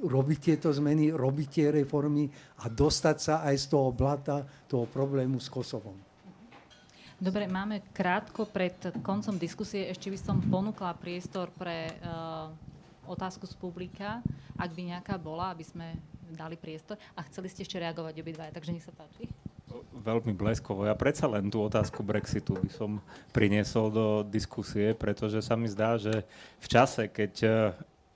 robiť tieto zmeny, robiť tie reformy a dostať sa aj z toho blata, toho problému s Kosovom. Dobre, máme krátko pred koncom diskusie. Ešte by som ponúkla priestor pre uh, otázku z publika, ak by nejaká bola, aby sme dali priestor. A chceli ste ešte reagovať obidva, takže nech sa páči. Veľmi bleskovo. Ja predsa len tú otázku Brexitu by som priniesol do diskusie, pretože sa mi zdá, že v čase, keď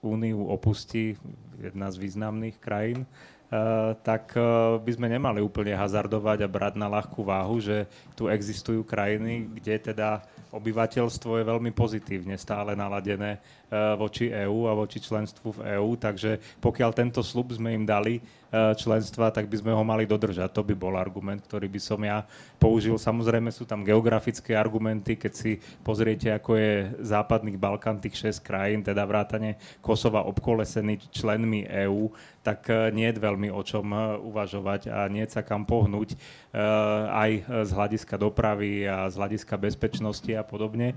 úniu opustí jedna z významných krajín, Uh, tak uh, by sme nemali úplne hazardovať a brať na ľahkú váhu, že tu existujú krajiny, kde teda obyvateľstvo je veľmi pozitívne stále naladené uh, voči EÚ a voči členstvu v EÚ, takže pokiaľ tento slub sme im dali, Eh, členstva, tak by sme ho mali dodržať. To by bol argument, ktorý by som ja použil. Samozrejme sú tam geografické argumenty, keď si pozriete, ako je západný Balkán, tých 6 krajín, teda vrátane Kosova obkolesený členmi EÚ, tak eh, nie je veľmi o čom eh, uvažovať a nie sa kam pohnúť aj z hľadiska dopravy a z hľadiska bezpečnosti a podobne.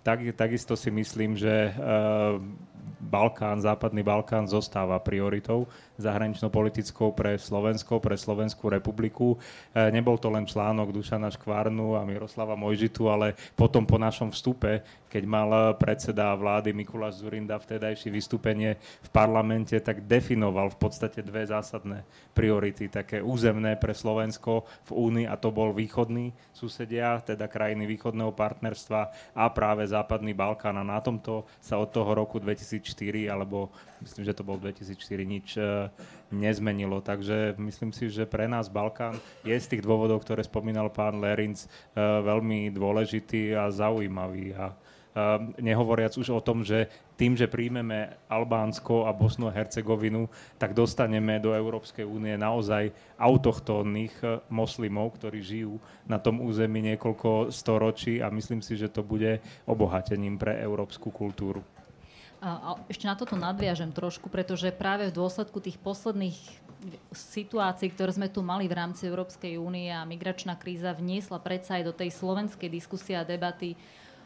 tak, takisto si myslím, že Balkán, západný Balkán zostáva prioritou zahranično-politickou pre Slovensko, pre Slovenskú republiku. E, nebol to len článok Dušana Škvárnu a Miroslava Mojžitu, ale potom po našom vstupe, keď mal predseda vlády Mikuláš Zurinda vtedajší vystúpenie v parlamente, tak definoval v podstate dve zásadné priority, také územné pre Slovensko v Únii a to bol východný susedia, teda krajiny východného partnerstva a práve západný Balkán. A na tomto sa od toho roku 2004 alebo myslím, že to bol 2004, nič e, nezmenilo. Takže myslím si, že pre nás Balkán je z tých dôvodov, ktoré spomínal pán Lerinc, e, veľmi dôležitý a zaujímavý. A e, nehovoriac už o tom, že tým, že príjmeme Albánsko a Bosnu a Hercegovinu, tak dostaneme do Európskej únie naozaj autochtónnych moslimov, ktorí žijú na tom území niekoľko storočí a myslím si, že to bude obohatením pre európsku kultúru. A ešte na toto nadviažem trošku, pretože práve v dôsledku tých posledných situácií, ktoré sme tu mali v rámci Európskej únie a migračná kríza vniesla predsa aj do tej slovenskej diskusie a debaty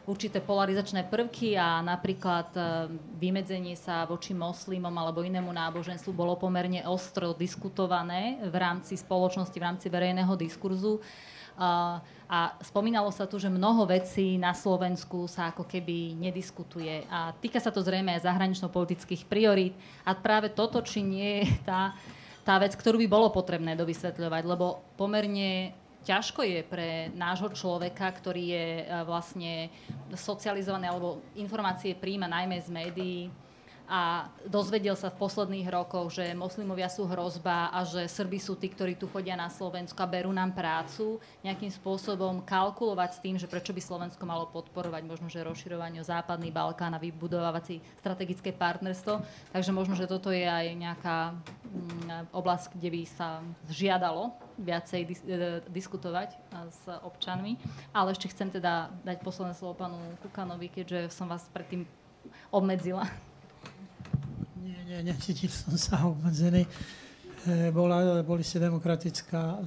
určité polarizačné prvky a napríklad e, vymedzenie sa voči moslimom alebo inému náboženstvu bolo pomerne ostro diskutované v rámci spoločnosti, v rámci verejného diskurzu. A spomínalo sa tu, že mnoho vecí na Slovensku sa ako keby nediskutuje. A týka sa to zrejme aj zahranično-politických priorít. A práve toto, či nie je tá, tá vec, ktorú by bolo potrebné dovysvetľovať, lebo pomerne ťažko je pre nášho človeka, ktorý je e, vlastne socializovaný alebo informácie príjma najmä z médií, a dozvedel sa v posledných rokoch, že moslimovia sú hrozba a že Srby sú tí, ktorí tu chodia na Slovensku a berú nám prácu, nejakým spôsobom kalkulovať s tým, že prečo by Slovensko malo podporovať možno, že rozširovanie západný Balkán a vybudovávať si strategické partnerstvo. Takže možno, že toto je aj nejaká mm, oblasť, kde by sa žiadalo viacej dis- e, diskutovať s občanmi. Ale ešte chcem teda dať posledné slovo pánu Kukanovi, keďže som vás predtým obmedzila nie, necítil som sa obmedzený. E, bola, boli ste demokratická e,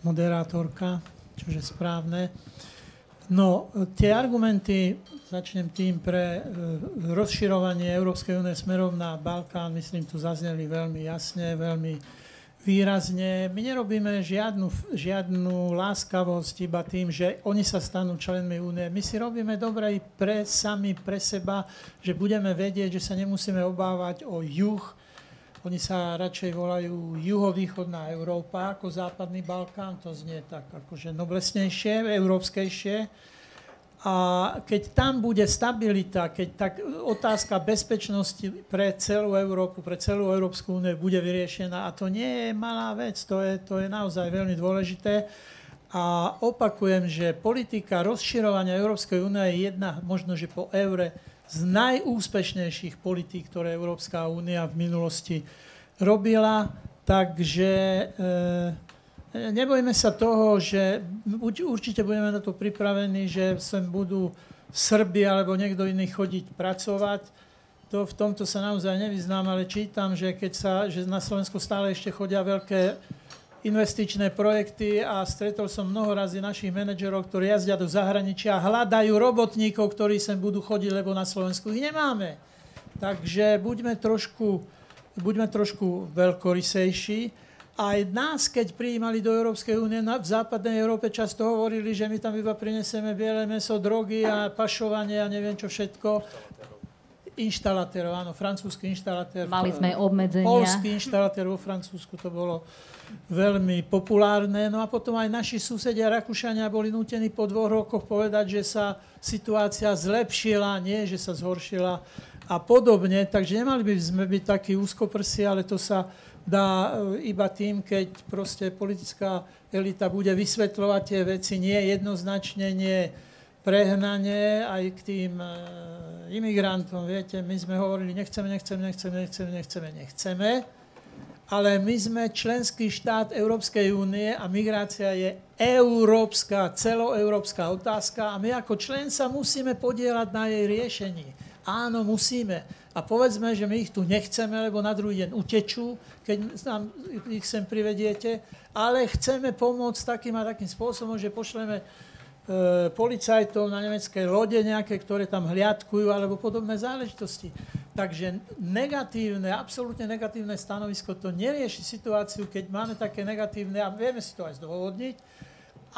moderátorka, čo je správne. No, tie argumenty, začnem tým, pre e, rozširovanie Európskej únie smerom na Balkán, myslím, tu zazneli veľmi jasne, veľmi výrazne. My nerobíme žiadnu, žiadnu láskavosť iba tým, že oni sa stanú členmi únie. My si robíme dobre i pre sami, pre seba, že budeme vedieť, že sa nemusíme obávať o juh. Oni sa radšej volajú juhovýchodná Európa ako západný Balkán. To znie tak akože noblesnejšie, európskejšie a keď tam bude stabilita, keď tak otázka bezpečnosti pre celú Európu, pre celú Európsku úniu bude vyriešená, a to nie je malá vec, to je, to je naozaj veľmi dôležité. A opakujem, že politika rozširovania Európskej únie je jedna, možno že po eure, z najúspešnejších politík, ktoré Európska únia v minulosti robila. Takže e, nebojme sa toho, že určite budeme na to pripravení, že sem budú Srby alebo niekto iný chodiť pracovať. To, v tomto sa naozaj nevyznám, ale čítam, že, keď sa, že na Slovensku stále ešte chodia veľké investičné projekty a stretol som mnoho razy našich manažerov, ktorí jazdia do zahraničia a hľadajú robotníkov, ktorí sem budú chodiť, lebo na Slovensku ich nemáme. Takže buďme trošku, buďme trošku veľkorysejší aj nás, keď prijímali do Európskej únie v západnej Európe, často hovorili, že my tam iba prinesieme biele meso, drogy a pašovanie a neviem čo všetko. Inštalatérov, áno, francúzsky inštalatér. Mali sme obmedzenia. Polský inštalatér vo Francúzsku, to bolo veľmi populárne. No a potom aj naši susedia Rakúšania boli nútení po dvoch rokoch povedať, že sa situácia zlepšila, nie že sa zhoršila a podobne. Takže nemali by sme byť takí úzkoprsi, ale to sa dá e, iba tým, keď proste politická elita bude vysvetľovať tie veci nie jednoznačne, nie prehnanie aj k tým e, imigrantom. Viete, my sme hovorili, nechceme, nechceme, nechceme, nechceme, nechceme, nechceme, ale my sme členský štát Európskej únie a migrácia je európska, celoeurópska otázka a my ako člen sa musíme podielať na jej riešení. Áno, musíme. A povedzme, že my ich tu nechceme, lebo na druhý deň utečú, keď nám ich sem privediete, ale chceme pomôcť takým a takým spôsobom, že pošleme e, policajtov na nemeckej lode nejaké, ktoré tam hliadkujú, alebo podobné záležitosti. Takže negatívne, absolútne negatívne stanovisko to nerieši situáciu, keď máme také negatívne, a vieme si to aj zdôvodniť,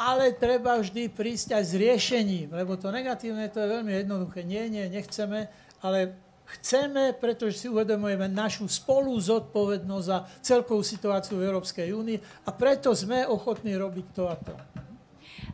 ale treba vždy prísť aj s riešením, lebo to negatívne to je veľmi jednoduché. Nie, nie, nechceme, ale chceme, pretože si uvedomujeme našu spolu zodpovednosť za celkovú situáciu v Európskej únii a preto sme ochotní robiť to a to.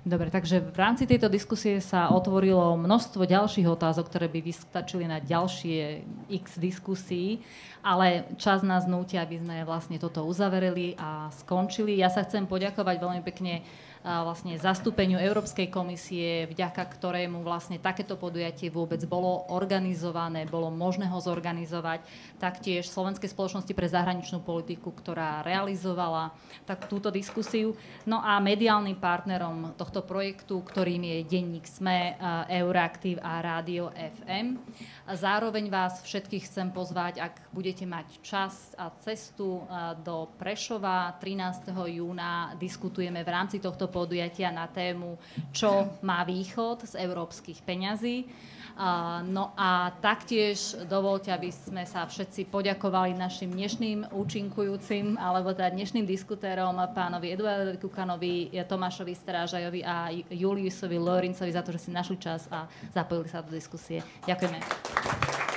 Dobre, takže v rámci tejto diskusie sa otvorilo množstvo ďalších otázok, ktoré by vystačili na ďalšie x diskusí, ale čas nás núti, aby sme vlastne toto uzaverili a skončili. Ja sa chcem poďakovať veľmi pekne vlastne zastúpeniu Európskej komisie, vďaka ktorému vlastne takéto podujatie vôbec bolo organizované, bolo možné ho zorganizovať. Taktiež Slovenskej spoločnosti pre zahraničnú politiku, ktorá realizovala tak túto diskusiu. No a mediálnym partnerom tohto projektu, ktorým je Denník SME, Euraktiv a Rádio FM. Zároveň vás všetkých chcem pozvať, ak budete mať čas a cestu do Prešova 13. júna, diskutujeme v rámci tohto podujatia na tému, čo má východ z európskych peňazí. No a taktiež dovolte, aby sme sa všetci poďakovali našim dnešným účinkujúcim, alebo teda dnešným diskutérom, pánovi Eduardovi Kukanovi, Tomášovi Strážajovi a Juliusovi Lorincovi za to, že si našli čas a zapojili sa do diskusie. Ďakujeme.